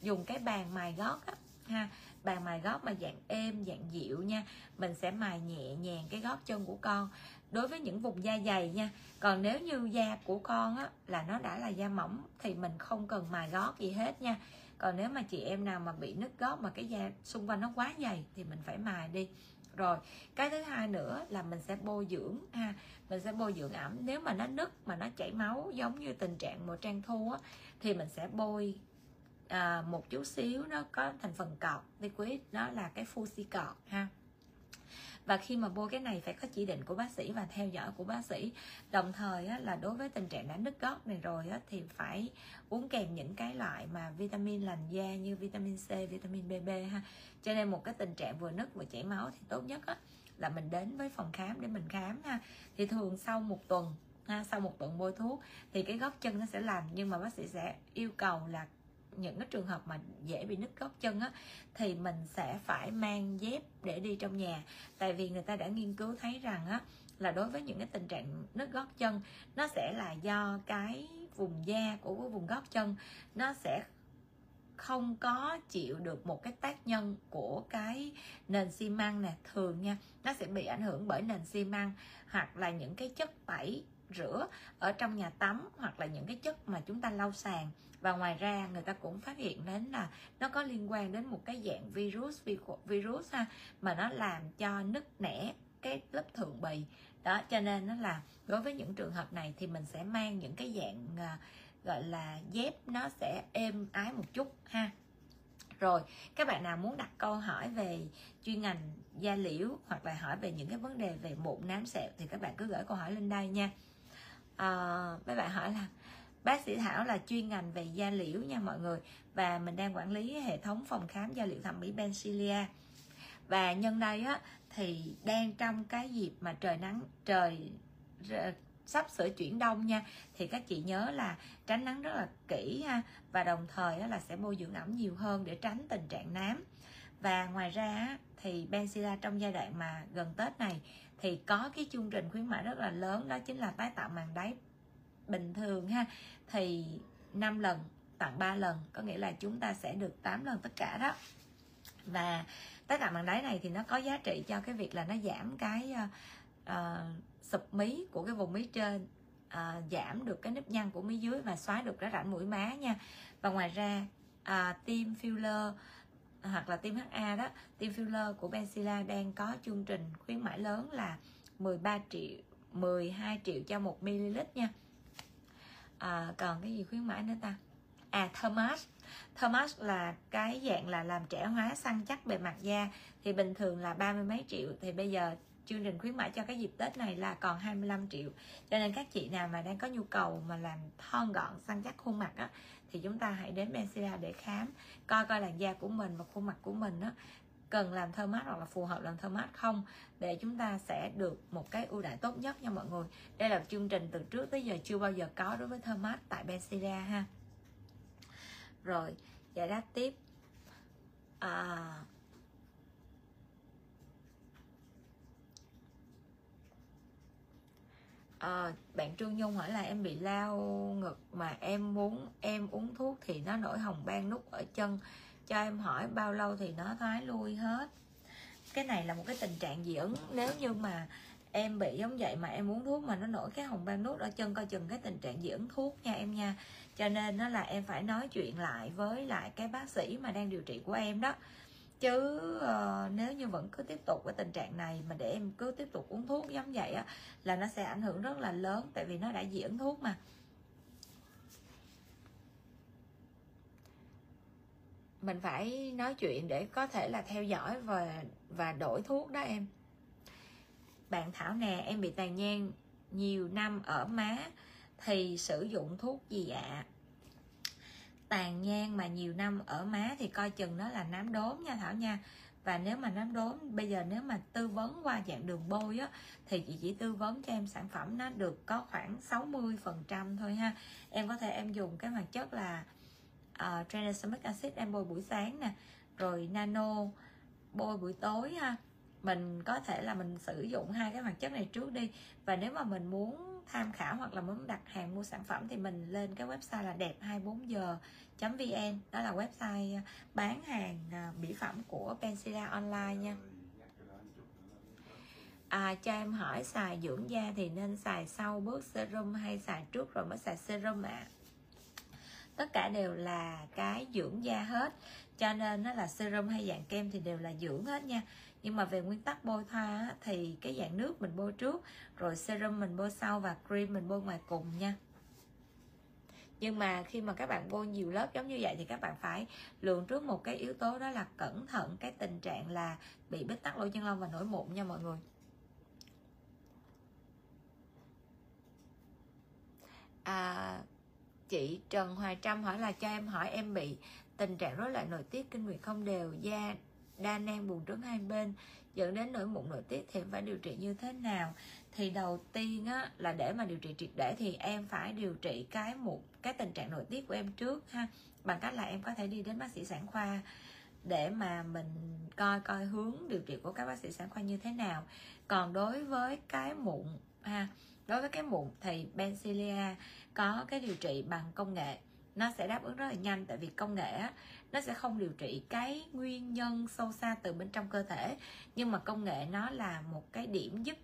dùng cái bàn mài gót á ha. Bàn mài gót mà dạng êm dạng dịu nha. Mình sẽ mài nhẹ nhàng cái gót chân của con. Đối với những vùng da dày nha còn nếu như da của con á, là nó đã là da mỏng thì mình không cần mài gót gì hết nha còn nếu mà chị em nào mà bị nứt gót mà cái da xung quanh nó quá dày thì mình phải mài đi. Rồi cái thứ hai nữa là mình sẽ bôi dưỡng ha. Mình sẽ bôi dưỡng ẩm. Nếu mà nó nứt mà nó chảy máu giống như tình trạng mùa trang thu á, thì mình sẽ bôi à, một chút xíu. Nó có thành phần cọt. Liquid đó là cái fusi cọt ha và khi mà bôi cái này phải có chỉ định của bác sĩ và theo dõi của bác sĩ. Đồng thời á, là đối với tình trạng đã nứt gót này rồi á, thì phải uống kèm những cái loại mà vitamin lành da như vitamin C, vitamin BB ha. Cho nên một cái tình trạng vừa nứt vừa chảy máu thì tốt nhất á, là mình đến với phòng khám để mình khám ha. Thì thường sau một tuần ha, sau một tuần bôi thuốc thì cái gót chân nó sẽ lành. Nhưng mà bác sĩ sẽ yêu cầu là những cái trường hợp mà dễ bị nứt gót chân á, thì mình sẽ phải mang dép để đi trong nhà. Tại vì người ta đã nghiên cứu thấy rằng á, là đối với những cái tình trạng nứt gót chân, nó sẽ là do cái vùng da của cái vùng gót chân, nó sẽ không có chịu được một cái tác nhân của cái nền xi măng nè, thường nha, nó sẽ bị ảnh hưởng bởi nền xi măng hoặc là những cái chất tẩy rửa ở trong nhà tắm hoặc là những cái chất mà chúng ta lau sàn và ngoài ra người ta cũng phát hiện đến là nó có liên quan đến một cái dạng virus virus ha mà nó làm cho nứt nẻ cái lớp thượng bì. Đó cho nên nó là đối với những trường hợp này thì mình sẽ mang những cái dạng à, gọi là dép nó sẽ êm ái một chút ha. Rồi các bạn nào muốn đặt câu hỏi về chuyên ngành da liễu hoặc là hỏi về những cái vấn đề về mụn nám sẹo thì các bạn cứ gửi câu hỏi lên đây nha. À, mấy bạn hỏi là bác sĩ thảo là chuyên ngành về da liễu nha mọi người. Và mình đang quản lý hệ thống phòng khám da liễu thẩm mỹ Bencilia và nhân đây á, thì đang trong cái dịp mà trời nắng, trời sắp sửa chuyển đông nha. Thì các chị nhớ là tránh nắng rất là kỹ ha. Và đồng thời là sẽ bôi dưỡng ẩm nhiều hơn để tránh tình trạng nám. Và ngoài ra thì Benzilla trong giai đoạn mà gần Tết này thì có cái chương trình khuyến mãi rất là lớn, đó chính là tái tạo màng đáy bình thường ha thì 5 lần tặng 3 lần có nghĩa là chúng ta sẽ được 8 lần tất cả đó. Và tất cả bằng đáy này thì nó có giá trị cho cái việc là nó giảm cái uh, sụp mí của cái vùng mí trên uh, giảm được cái nếp nhăn của mí dưới và xóa được cái rãnh mũi má nha. Và ngoài ra uh, tiêm filler hoặc là tiêm HA đó tiêm filler của Benzilla đang có chương trình khuyến mãi lớn là 13 triệu 12 triệu cho 1 ml nha à, còn cái gì khuyến mãi nữa ta? À Thermas Thermas là cái dạng là làm trẻ hóa săn chắc bề mặt da. Thì bình thường là ba mươi mấy triệu. Thì bây giờ chương trình khuyến mãi cho cái dịp Tết này là còn 25 triệu. Cho nên các chị nào mà đang có nhu cầu mà làm thon gọn săn chắc khuôn mặt á thì chúng ta hãy đến Benzilla để khám coi coi làn da của mình và khuôn mặt của mình á cần làm thơ mát hoặc là phù hợp làm thơ mát không để chúng ta sẽ được một cái ưu đãi tốt nhất nha mọi người. Đây là chương trình từ trước tới giờ chưa bao giờ có đối với thơ mát tại Benzilla ha. Rồi giải đáp tiếp. À, à, bạn Trương Nhung hỏi là em bị lao ngực mà em muốn em uống thuốc thì nó nổi hồng ban nút ở chân cho em hỏi bao lâu thì nó thoái lui hết. Cái này là một cái tình trạng dị ứng. Nếu như mà em bị giống vậy mà em uống thuốc mà nó nổi cái hồng ban nút ở chân coi chừng cái tình trạng dị ứng thuốc nha em nha. Cho nên nó là em phải nói chuyện lại với lại cái bác sĩ mà đang điều trị của em đó. Chứ uh, nếu như vẫn cứ tiếp tục cái tình trạng này mà để em cứ tiếp tục uống thuốc giống vậy á là nó sẽ ảnh hưởng rất là lớn tại vì nó đã dị ứng thuốc mà. Mình phải nói chuyện để có thể là theo dõi và và đổi thuốc đó em. Bạn thảo nè, em bị tàn nhang nhiều năm ở má, thì sử dụng thuốc gì ạ? Tàn nhang mà nhiều năm ở má thì coi chừng nó là nám đốm nha thảo nha. Và nếu mà nám đốm, bây giờ nếu mà tư vấn qua dạng đường bôi á, thì chị chỉ tư vấn cho em sản phẩm nó được có khoảng 60 phần trăm thôi ha. Em có thể em dùng cái hoạt chất là Ờ, uh, tranexamic acid em bôi buổi sáng nè rồi nano bôi buổi tối ha. Mình có thể là mình sử dụng hai cái hoạt chất này trước đi. Và nếu mà mình muốn tham khảo hoặc là muốn đặt hàng mua sản phẩm thì mình lên cái website là đẹp 24 giờ vn. Đó là website ờ, bán hàng ờ, mỹ phẩm của Pensila online nha. À, cho em hỏi xài dưỡng da thì nên xài sau bước serum hay xài trước rồi mới xài serum ạ? à? Tất cả đều là cái dưỡng da hết. Cho nên nó là serum hay dạng kem thì đều là dưỡng hết nha. Nhưng mà về nguyên tắc bôi thoa thì cái dạng nước mình bôi trước rồi serum mình bôi sau và cream mình bôi ngoài cùng nha. Nhưng mà khi mà các bạn bôi nhiều lớp giống như vậy thì các bạn phải lường trước một cái yếu tố đó là cẩn thận cái tình trạng là bị bít tắc lỗ chân lông và nổi mụn nha mọi người. À, chị Trần Hoài Trâm hỏi là cho em hỏi em bị tình trạng rối loạn nội tiết kinh nguyệt không đều da đa nang buồn trứng hai bên dẫn đến nổi mụn nội tiết thì em phải điều trị như thế nào? Thì đầu tiên á, là để mà điều trị triệt để thì em phải điều trị cái mụn cái tình trạng nội tiết của em trước ha. Bằng cách là em có thể đi đến bác sĩ sản khoa để mà mình coi coi hướng điều trị của các bác sĩ sản khoa như thế nào. Còn đối với cái mụn ha đối với cái mụn thì Benzilia có cái điều trị bằng công nghệ. Nó sẽ đáp ứng rất là nhanh tại vì công nghệ á, nó sẽ không điều trị cái nguyên nhân sâu xa từ bên trong cơ thể. Nhưng mà công nghệ nó là một cái điểm giúp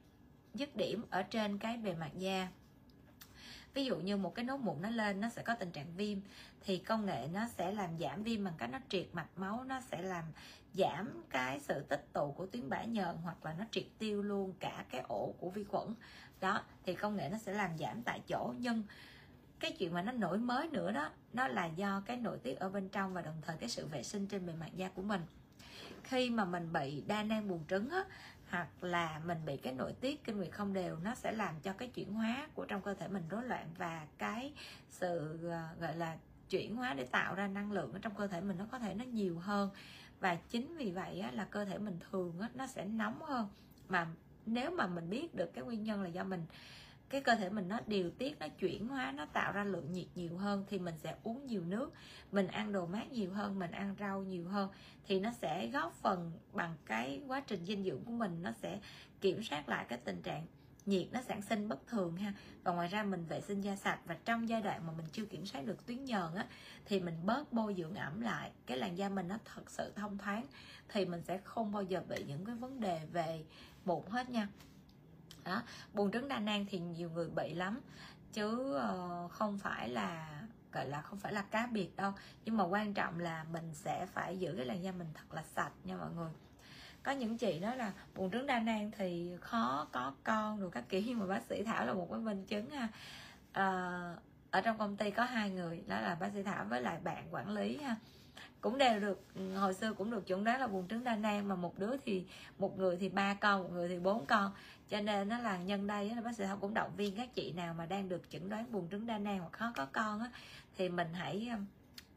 dứt điểm ở trên cái bề mặt da. Ví dụ như một cái nốt mụn nó lên nó sẽ có tình trạng viêm. Thì công nghệ nó sẽ làm giảm viêm bằng cách nó triệt mạch máu nó sẽ làm giảm cái sự tích tụ của tuyến bã nhờn hoặc là nó triệt tiêu luôn cả cái ổ của vi khuẩn đó thì công nghệ nó sẽ làm giảm tại chỗ. Nhưng cái chuyện mà nó nổi mới nữa đó nó là do cái nội tiết ở bên trong và đồng thời cái sự vệ sinh trên bề mặt da của mình. Khi mà mình bị đa nang buồng trứng á, hoặc là mình bị cái nội tiết kinh nguyệt không đều nó sẽ làm cho cái chuyển hóa của trong cơ thể mình rối loạn và cái sự ờ, gọi là chuyển hóa để tạo ra năng lượng ở trong cơ thể mình nó có thể nó nhiều hơn. Và chính vì vậy á, là cơ thể mình thường á, nó sẽ nóng hơn. Mà nếu mà mình biết được cái nguyên nhân là do mình, cái cơ thể mình nó điều tiết, nó chuyển hóa, nó tạo ra lượng nhiệt nhiều hơn thì mình sẽ uống nhiều nước, mình ăn đồ mát nhiều hơn, mình ăn rau nhiều hơn thì nó sẽ góp phần bằng cái quá trình dinh dưỡng của mình, nó sẽ kiểm soát lại cái tình trạng nhiệt nó sản sinh bất thường ha. Và ngoài ra mình vệ sinh da sạch và trong giai đoạn mà mình chưa kiểm soát được tuyến nhờn á, thì mình bớt bôi dưỡng ẩm lại, cái làn da mình nó thật sự thông thoáng thì mình sẽ không bao giờ bị những cái vấn đề về mụn hết nha. Đó buồng trứng đa nang thì nhiều người bị lắm chứ ờ, không phải là gọi là không phải là cá biệt đâu. Nhưng mà quan trọng là mình sẽ phải giữ cái làn da mình thật là sạch nha mọi người. Có những chị nói là buồng trứng đa nang thì khó có con rồi các kiểu nhưng mà bác sĩ thảo là một cái minh chứng ha. À, ở trong công ty có hai người đó là bác sĩ thảo với lại bạn quản lý ha cũng đều được ừ, hồi xưa cũng được chuẩn đoán là buồng trứng đa nang, mà một đứa thì, một người thì ba con, một người thì bốn con. Cho nên nó là nhân đây là bác sĩ thảo cũng động viên các chị nào mà đang được chẩn đoán buồng trứng đa nang hoặc khó có con á, thì mình hãy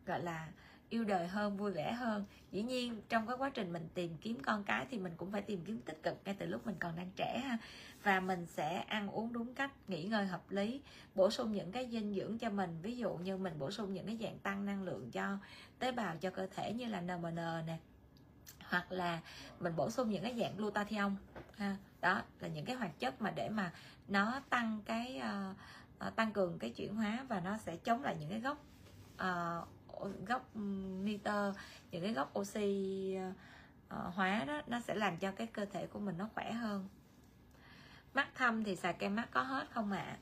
gọi là yêu đời hơn vui vẻ hơn. Dĩ nhiên trong cái quá trình mình tìm kiếm con cái thì mình cũng phải tìm kiếm tích cực ngay từ lúc mình còn đang trẻ ha. Và mình sẽ ăn uống đúng cách nghỉ ngơi hợp lý bổ sung những cái dinh dưỡng cho mình. Ví dụ như mình bổ sung những cái dạng tăng năng lượng cho tế bào cho cơ thể như là NMN nè hoặc là mình bổ sung những cái dạng glutathione ha. Đó là những cái hoạt chất mà để mà nó tăng cái uh, tăng cường cái chuyển hóa và nó sẽ chống lại những cái gốc uh, gốc ừ, nitơ, những cái gốc oxy ờ, hóa đó, nó sẽ làm cho cái cơ thể của mình nó khỏe hơn. Mắt thâm thì xài kem mắt có hết không ạ? À?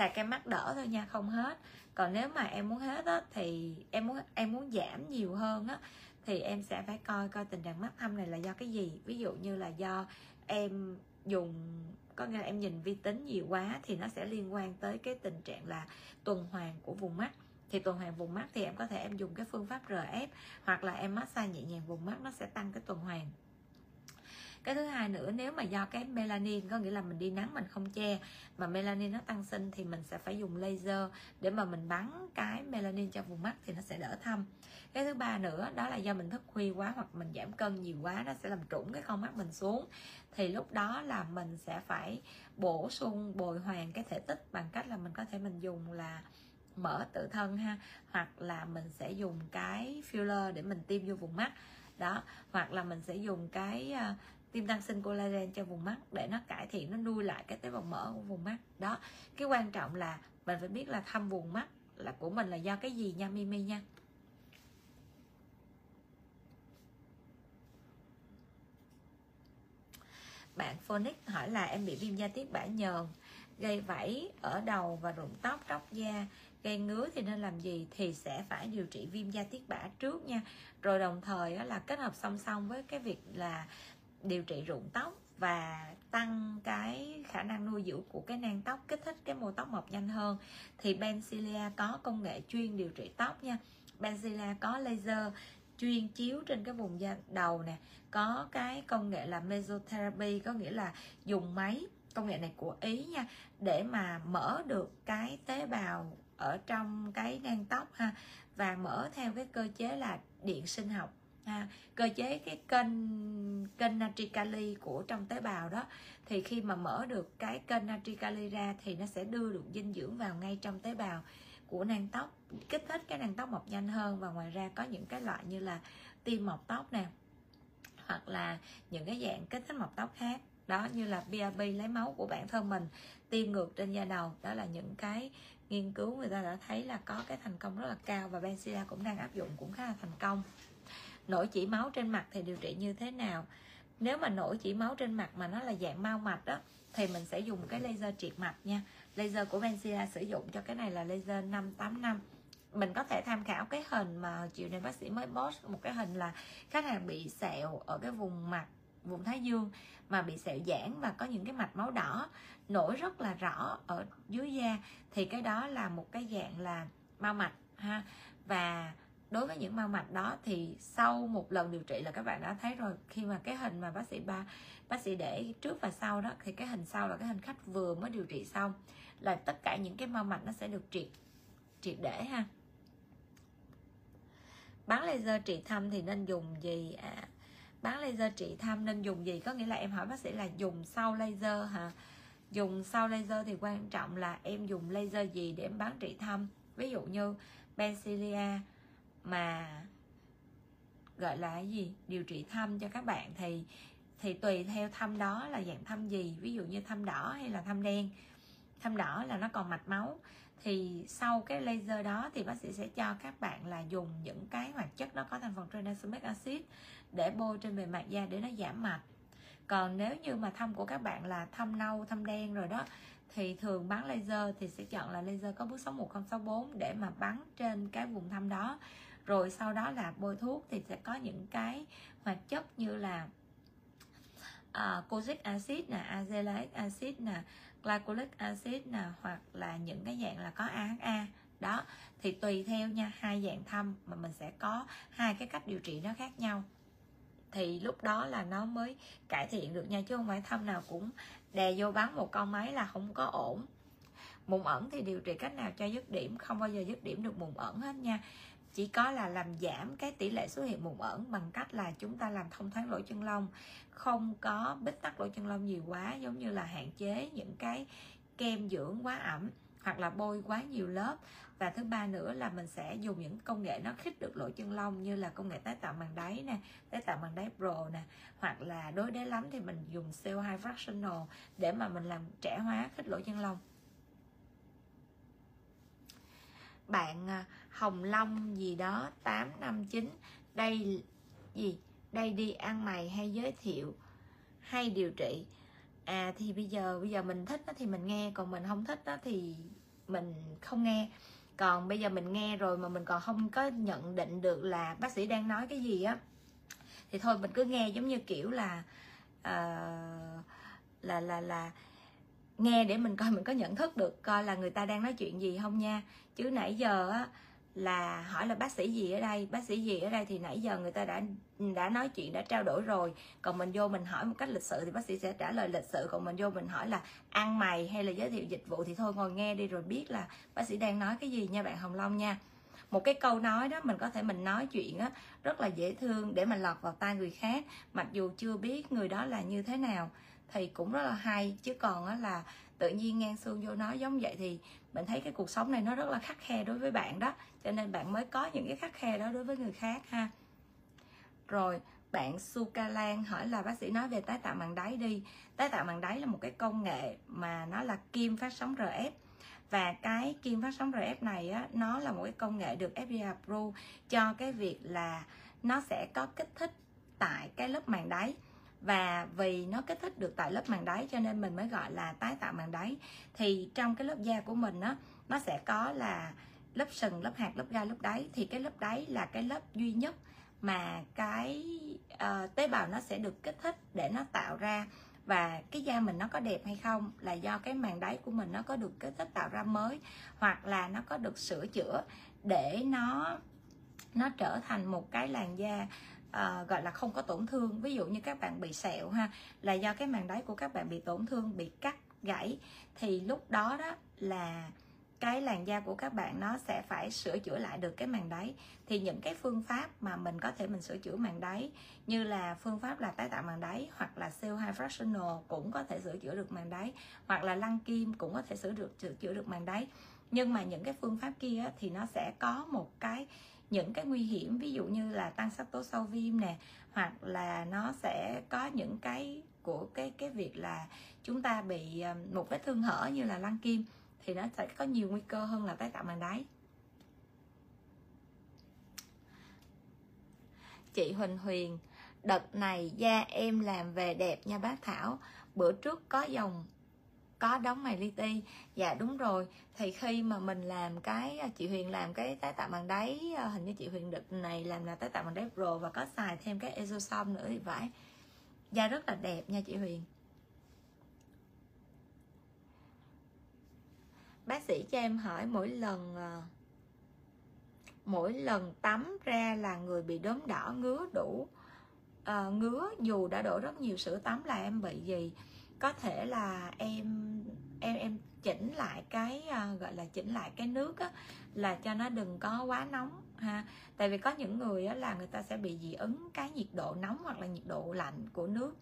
xài kem mắt đỡ thôi nha, không hết. Còn nếu mà em muốn hết á, thì em muốn em muốn giảm nhiều hơn á, thì em sẽ phải coi coi tình trạng mắt thâm này là do cái gì. Ví dụ như là do em dùng, có nghĩa là em nhìn vi tính nhiều quá thì nó sẽ liên quan tới cái tình trạng là tuần hoàn của vùng mắt thì tuần hoàn vùng mắt thì em có thể em dùng cái phương pháp RF hoặc là em massage nhẹ nhàng vùng mắt, nó sẽ tăng cái tuần hoàn. Cái thứ hai nữa, nếu mà do cái melanin, có nghĩa là mình đi nắng mình không che, mà melanin nó tăng sinh thì mình sẽ phải dùng laser để mà mình bắn cái melanin cho vùng mắt thì nó sẽ đỡ thâm. Cái thứ ba nữa, đó là do mình thức khuya quá hoặc mình giảm cân nhiều quá, nó sẽ làm trũng cái con mắt mình xuống. Thì lúc đó là mình sẽ phải bổ sung, bồi hoàn cái thể tích bằng cách là mình có thể mình dùng là mở tự thân ha hoặc là mình sẽ dùng cái filler để mình tiêm vô vùng mắt. Đó hoặc là mình sẽ dùng cái uh, tiêm tăng sinh collagen cho vùng mắt để nó cải thiện nó nuôi lại cái tế bào mỡ của vùng mắt. Đó cái quan trọng là mình phải biết là thăm vùng mắt là của mình là do cái gì nha mimi nha. Bạn Phoenix hỏi là em bị viêm da tiết bã nhờn gây vảy ở đầu và rụng tóc tróc da gây ngứa thì nên làm gì thì sẽ phải điều trị viêm da tiết bã trước nha. Rồi đồng thời là kết hợp song song với cái việc là điều trị rụng tóc và tăng cái khả năng nuôi dưỡng của cái nang tóc, kích thích cái mô tóc mọc nhanh hơn. Thì Bencilia có công nghệ chuyên điều trị tóc nha. Bencilia có laser chuyên chiếu trên cái vùng da đầu nè, có cái công nghệ là mesotherapy, có nghĩa là dùng máy, công nghệ này của ý nha, để mà mở được cái tế bào ở trong cái nang tóc ha, và mở theo cái cơ chế là điện sinh học ha. cơ chế cái kênh kênh natri kali của trong tế bào đó, thì khi mà mở được cái kênh natri kali ra thì nó sẽ đưa được dinh dưỡng vào ngay trong tế bào của nang tóc, kích thích cái nang tóc mọc nhanh hơn. Và ngoài ra có những cái loại như là tim mọc tóc nè, hoặc là những cái dạng kích thích mọc tóc khác. Đó, như là BRB lấy máu của bản thân mình tiêm ngược trên da đầu. Đó là những cái nghiên cứu người ta đã thấy là có cái thành công rất là cao và Benzilla cũng đang áp dụng cũng khá là thành công. Nổi chỉ máu trên mặt thì điều trị như thế nào? Nếu mà nổi chỉ máu trên mặt mà nó là dạng mau mạch đó thì mình sẽ dùng cái laser triệt mặt nha. Laser của Benzilla sử dụng cho cái này là laser 585 mình có thể tham khảo cái hình mà chiều nay bác sĩ mới post, một cái hình là khách hàng bị sẹo ở cái vùng mặt vùng thái dương mà bị sẹo giãn và có những cái mạch máu đỏ nổi rất là rõ ở dưới da. Thì cái đó là một cái dạng là mau mạch ha. Và đối với những mau mạch đó thì sau một lần điều trị là các bạn đã thấy rồi khi mà cái hình mà bác sĩ ba bác sĩ để trước và sau đó thì cái hình sau là cái hình khách vừa mới điều trị xong là tất cả những cái mau mạch nó sẽ được triệt triệt để ha. Bán laser trị thâm thì nên dùng gì? À, bán laser trị thâm nên dùng gì? Có nghĩa là em hỏi bác sĩ là dùng sau laser hả? Dùng sau laser thì quan trọng là em dùng laser gì để em bán trị thâm ví dụ như Bencilia mà gọi là cái gì? Điều trị thâm cho các bạn thì thì tùy theo thâm đó là dạng thâm gì? Ví dụ như thâm đỏ hay là thâm đen? Thâm đỏ là nó còn mạch máu. Thì sau cái laser đó thì bác sĩ sẽ cho các bạn là dùng những cái hoạt chất nó có thành phần tranexamic acid để bôi trên bề mặt da để nó giảm mạch. Còn nếu như mà thâm của các bạn là thâm nâu thâm đen rồi đó thì thường bắn laser thì sẽ chọn là laser có bước sống 1064 để mà bắn trên cái vùng thâm đó. Rồi sau đó là bôi thuốc thì sẽ có những cái hoạt chất như là uh, cozic acid nè azelaic acid nè glycolic acid nè hoặc là những cái dạng là có AHA đó thì tùy theo nha hai dạng thâm mà mình sẽ có hai cái cách điều trị nó khác nhau thì lúc đó là nó mới cải thiện được nha, chứ không phải thâm nào cũng đè vô bắn một con máy là không có ổn. Mụn ẩn thì điều trị cách nào cho dứt điểm, không bao giờ dứt điểm được mụn ẩn hết nha. Chỉ có là làm giảm cái tỷ lệ xuất hiện mụn ẩn bằng cách là chúng ta làm thông thoáng lỗ chân lông. Không có bít tắc lỗ chân lông nhiều quá, giống như là hạn chế những cái kem dưỡng quá ẩm hoặc là bôi quá nhiều lớp và thứ ba nữa là mình sẽ dùng những công nghệ nó khích được lỗ chân lông như là công nghệ tái tạo màng đáy nè, tái tạo màng đáy pro nè, hoặc là đối đáy lắm thì mình dùng CO2 fractional để mà mình làm trẻ hóa khích lỗ chân lông. Bạn à, Hồng Long gì đó 859 đây gì? Đây đi ăn mày hay giới thiệu, hay điều trị? À thì bây giờ bây giờ mình thích đó thì mình nghe, còn mình không thích đó thì mình không nghe còn bây giờ mình nghe rồi mà mình còn không có nhận định được là bác sĩ đang nói cái gì á thì thôi mình cứ nghe giống như kiểu là uh, là là là nghe để mình coi mình có nhận thức được coi là người ta đang nói chuyện gì không nha. Chứ nãy giờ á là hỏi là bác sĩ gì ở đây? Bác sĩ gì ở đây thì nãy giờ người ta đã đã nói chuyện, đã trao đổi rồi. Còn mình vô mình hỏi một cách lịch sự thì bác sĩ sẽ trả lời lịch sự. Còn mình vô mình hỏi là ăn mày hay là giới thiệu dịch vụ thì thôi, ngồi nghe đi rồi biết là bác sĩ đang nói cái gì nha bạn hồng long nha. Một cái câu nói đó mình có thể mình nói chuyện á, rất là dễ thương để mà lọt vào tai người khác. Mặc dù chưa biết người đó là như thế nào thì cũng rất là hay. Chứ còn á là tự nhiên ngang xương vô nói giống vậy thì mình thấy cái cuộc sống này nó rất là khắc khe đối với bạn đó cho nên bạn mới có những cái khắc khe đó đối với người khác ha. Rồi bạn Suka Lan hỏi là bác sĩ nói về tái tạo màng đáy đi. Tái tạo màng đáy là một cái công nghệ mà nó là kim phát sóng RF và cái kim phát sóng RF này á, nó là một cái công nghệ được FDA approve cho cái việc là nó sẽ có kích thích tại cái lớp màng đáy và vì nó kích thích được tại lớp màng đáy cho nên mình mới gọi là tái tạo màng đáy. Thì trong cái lớp da của mình á nó sẽ có là lớp sừng lớp hạt lớp gai lớp đáy. Thì cái lớp đáy là cái lớp duy nhất mà cái uh, tế bào nó sẽ được kích thích để nó tạo ra. Và cái da mình nó có đẹp hay không là do cái màng đáy của mình nó có được kích thích tạo ra mới hoặc là nó có được sửa chữa để nó nó trở thành một cái làn da à, gọi là không có tổn thương. Ví dụ như các bạn bị sẹo ha là do cái màng đáy của các bạn bị tổn thương bị cắt gãy thì lúc đó đó là cái làn da của các bạn nó sẽ phải sửa chữa lại được cái màng đáy. Thì những cái phương pháp mà mình có thể mình sửa chữa màng đáy như là phương pháp là tái tạo màng đáy hoặc là CO2 fractional cũng có thể sửa chữa được màng đáy hoặc là lăn kim cũng có thể sửa được sửa chữa được màng đáy. Nhưng mà những cái phương pháp kia thì nó sẽ có một cái những cái nguy hiểm, ví dụ như là tăng sắc tố sau viêm nè, hoặc là nó sẽ có những cái của cái cái việc là chúng ta bị ờ, một vết thương hở như là lăn kim, thì nó sẽ có nhiều nguy cơ hơn là tái tạo màng đáy. Chị Huỳnh Huyền, đợt này da em làm về đẹp nha bác Thảo. Bữa trước có dòng có đóng mày li ti. Dạ đúng rồi. Thì khi mà mình làm cái à, chị huyền làm cái tái tạo bằng đáy à, hình như chị huyền đợt này làm là tái tạo bằng đáy pro và có xài thêm cái exosom nữa thì phải. Da rất là đẹp nha chị huyền. Bác sĩ cho em hỏi mỗi lần à, mỗi lần tắm ra là người bị đốm đỏ ngứa đủ uh, ngứa dù đã đổ rất nhiều sữa tắm là em bị gì? Có thể là em em em chỉnh lại cái uh, gọi là chỉnh lại cái nước á, là cho nó đừng có quá nóng ha. Tại vì có những người á, là người ta sẽ bị dị ứng cái nhiệt độ nóng hoặc là nhiệt độ lạnh của nước.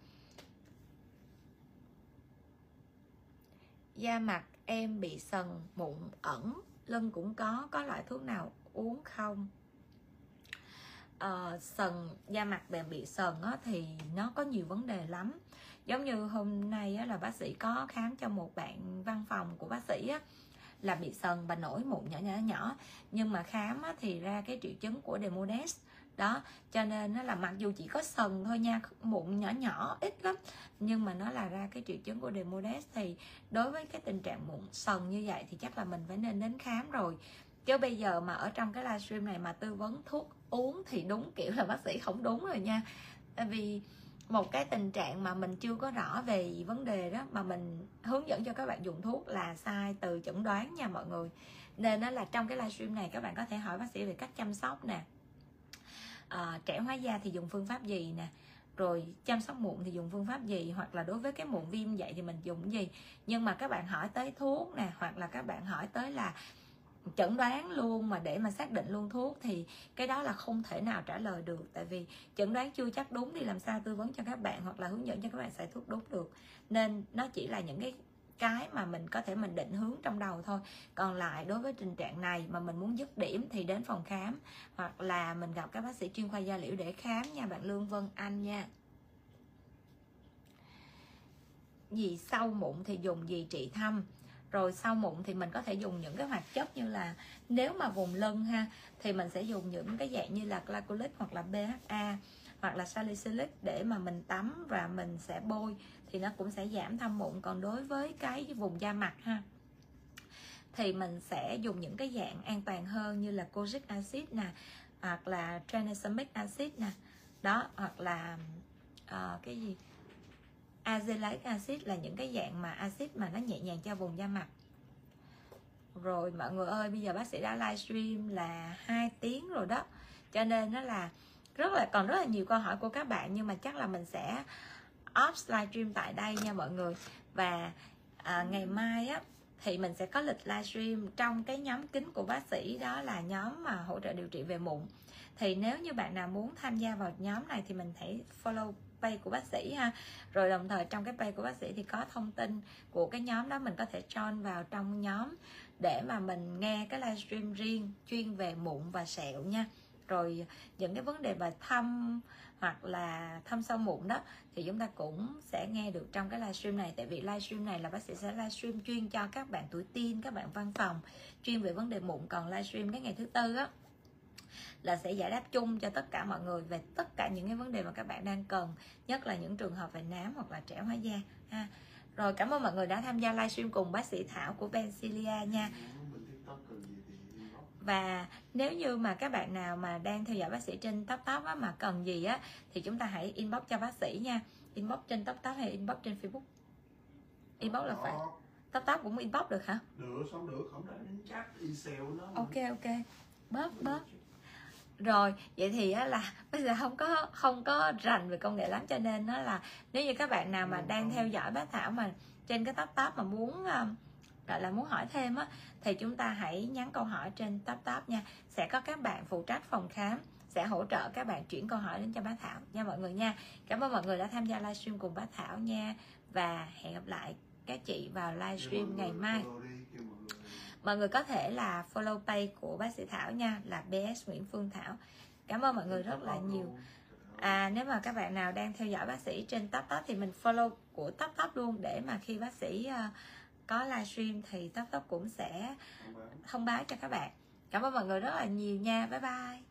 Da mặt em bị sần mụn ẩn lưng cũng có có loại thuốc nào uống không? À, sần da mặt bạn bị sần á, thì nó có nhiều vấn đề lắm giống như hôm nay á, là bác sĩ có khám cho một bạn văn phòng của bác sĩ á, là bị sần và nổi mụn nhỏ nhỏ nhỏ. Nhưng mà khám á, thì ra cái triệu chứng của Demodex đó. Cho nên nó là mặc dù chỉ có sần thôi nha mụn nhỏ nhỏ ít lắm. Nhưng mà nó là ra cái triệu chứng của Demodex thì đối với cái tình trạng mụn sần như vậy thì chắc là mình phải nên đến khám rồi. Chứ bây giờ mà ở trong cái livestream này mà tư vấn thuốc uống thì đúng kiểu là bác sĩ không đúng rồi nha. Tại vì một cái tình trạng mà mình chưa có rõ về vấn đề đó mà mình hướng dẫn cho các bạn dùng thuốc là sai từ chẩn đoán nha mọi người. Nên đó là trong cái livestream này các bạn có thể hỏi bác sĩ về cách chăm sóc nè. À, trẻ hóa da thì dùng phương pháp gì nè? Rồi chăm sóc mụn thì dùng phương pháp gì? Hoặc là đối với cái mụn viêm vậy thì mình dùng gì? Nhưng mà các bạn hỏi tới thuốc nè hoặc là các bạn hỏi tới là chẩn đoán luôn mà để mà xác định luôn thuốc thì cái đó là không thể nào trả lời được. Tại vì chẩn đoán chưa chắc đúng thì làm sao tư vấn cho các bạn hoặc là hướng dẫn cho các bạn xài thuốc đúng được. Nên nó chỉ là những cái cái mà mình có thể mình định hướng trong đầu thôi. Còn lại đối với tình trạng này mà mình muốn dứt điểm thì đến phòng khám hoặc là mình gặp các bác sĩ chuyên khoa da liễu để khám nha bạn lương vân anh nha. Gì sau mụn thì dùng gì trị thâm rồi sau mụn thì mình có thể dùng những cái hoạt chất như là nếu mà vùng lưng ha thì mình sẽ dùng những cái dạng như là glycolic hoặc là BHA hoặc là salicylic để mà mình tắm và mình sẽ bôi thì nó cũng sẽ giảm thâm mụn. Còn đối với cái vùng da mặt ha thì mình sẽ dùng những cái dạng an toàn hơn như là kojic acid nè hoặc là tranexamic acid nè. Đó hoặc là uh, cái gì? Azelaic acid là những cái dạng mà acid mà nó nhẹ nhàng cho vùng da mặt. Rồi mọi người ơi bây giờ bác sĩ đã livestream là hai tiếng rồi đó. Cho nên nó là rất là còn rất là nhiều câu hỏi của các bạn nhưng mà chắc là mình sẽ off livestream tại đây nha mọi người. Và à, ngày mai á thì mình sẽ có lịch livestream trong cái nhóm kính của bác sĩ đó là nhóm mà hỗ trợ điều trị về mụn. Thì nếu như bạn nào muốn tham gia vào nhóm này thì mình hãy follow page của bác sĩ ha. Rồi đồng thời trong cái page của bác sĩ thì có thông tin của cái nhóm đó mình có thể join vào trong nhóm để mà mình nghe cái livestream riêng chuyên về mụn và sẹo nha. Rồi những cái vấn đề về thăm hoặc là thăm sâu mụn đó thì chúng ta cũng sẽ nghe được trong cái livestream này. Tại vì livestream này là bác sĩ sẽ livestream chuyên cho các bạn tuổi teen, các bạn văn phòng chuyên về vấn đề mụn. Còn livestream cái ngày thứ tư á là sẽ giải đáp chung cho tất cả mọi người về tất cả những cái vấn đề mà các bạn đang cần nhất là những trường hợp về nám hoặc là trẻ hóa da ha. Rồi cảm ơn mọi người đã tham gia livestream cùng bác sĩ Thảo của Pencilia nha. Và nếu như mà các bạn nào mà đang theo dõi bác sĩ trên top top á, mà cần gì á thì chúng ta hãy inbox cho bác sĩ nha. Inbox trên top top hay inbox trên facebook? Inbox là phải. Top top cũng inbox được hả? Được xong được không đã đến chat email nó. Ok ok. Bớt bớt rồi vậy thì á là bây giờ không có không có rành về công nghệ lắm cho nên nó là nếu như các bạn nào mà đang theo dõi bác thảo mà trên cái top top mà muốn gọi là muốn hỏi thêm á thì chúng ta hãy nhắn câu hỏi trên top top nha. Sẽ có các bạn phụ trách phòng khám sẽ hỗ trợ các bạn chuyển câu hỏi đến cho bác Thảo nha mọi người nha. Cảm ơn mọi người đã tham gia livestream cùng bác Thảo nha và hẹn gặp lại các chị vào livestream ngày mai mọi người có thể là follow page của bác sĩ Thảo nha, là BS Nguyễn Phương Thảo. Cảm ơn mọi người rất là nhiều. À nếu mà các bạn nào đang theo dõi bác sĩ trên top top thì mình follow của top top luôn, để mà khi bác sĩ ờ, có livestream thì top top cũng sẽ thông báo cho các bạn. Cảm ơn mọi người rất là nhiều nha. Bye bye.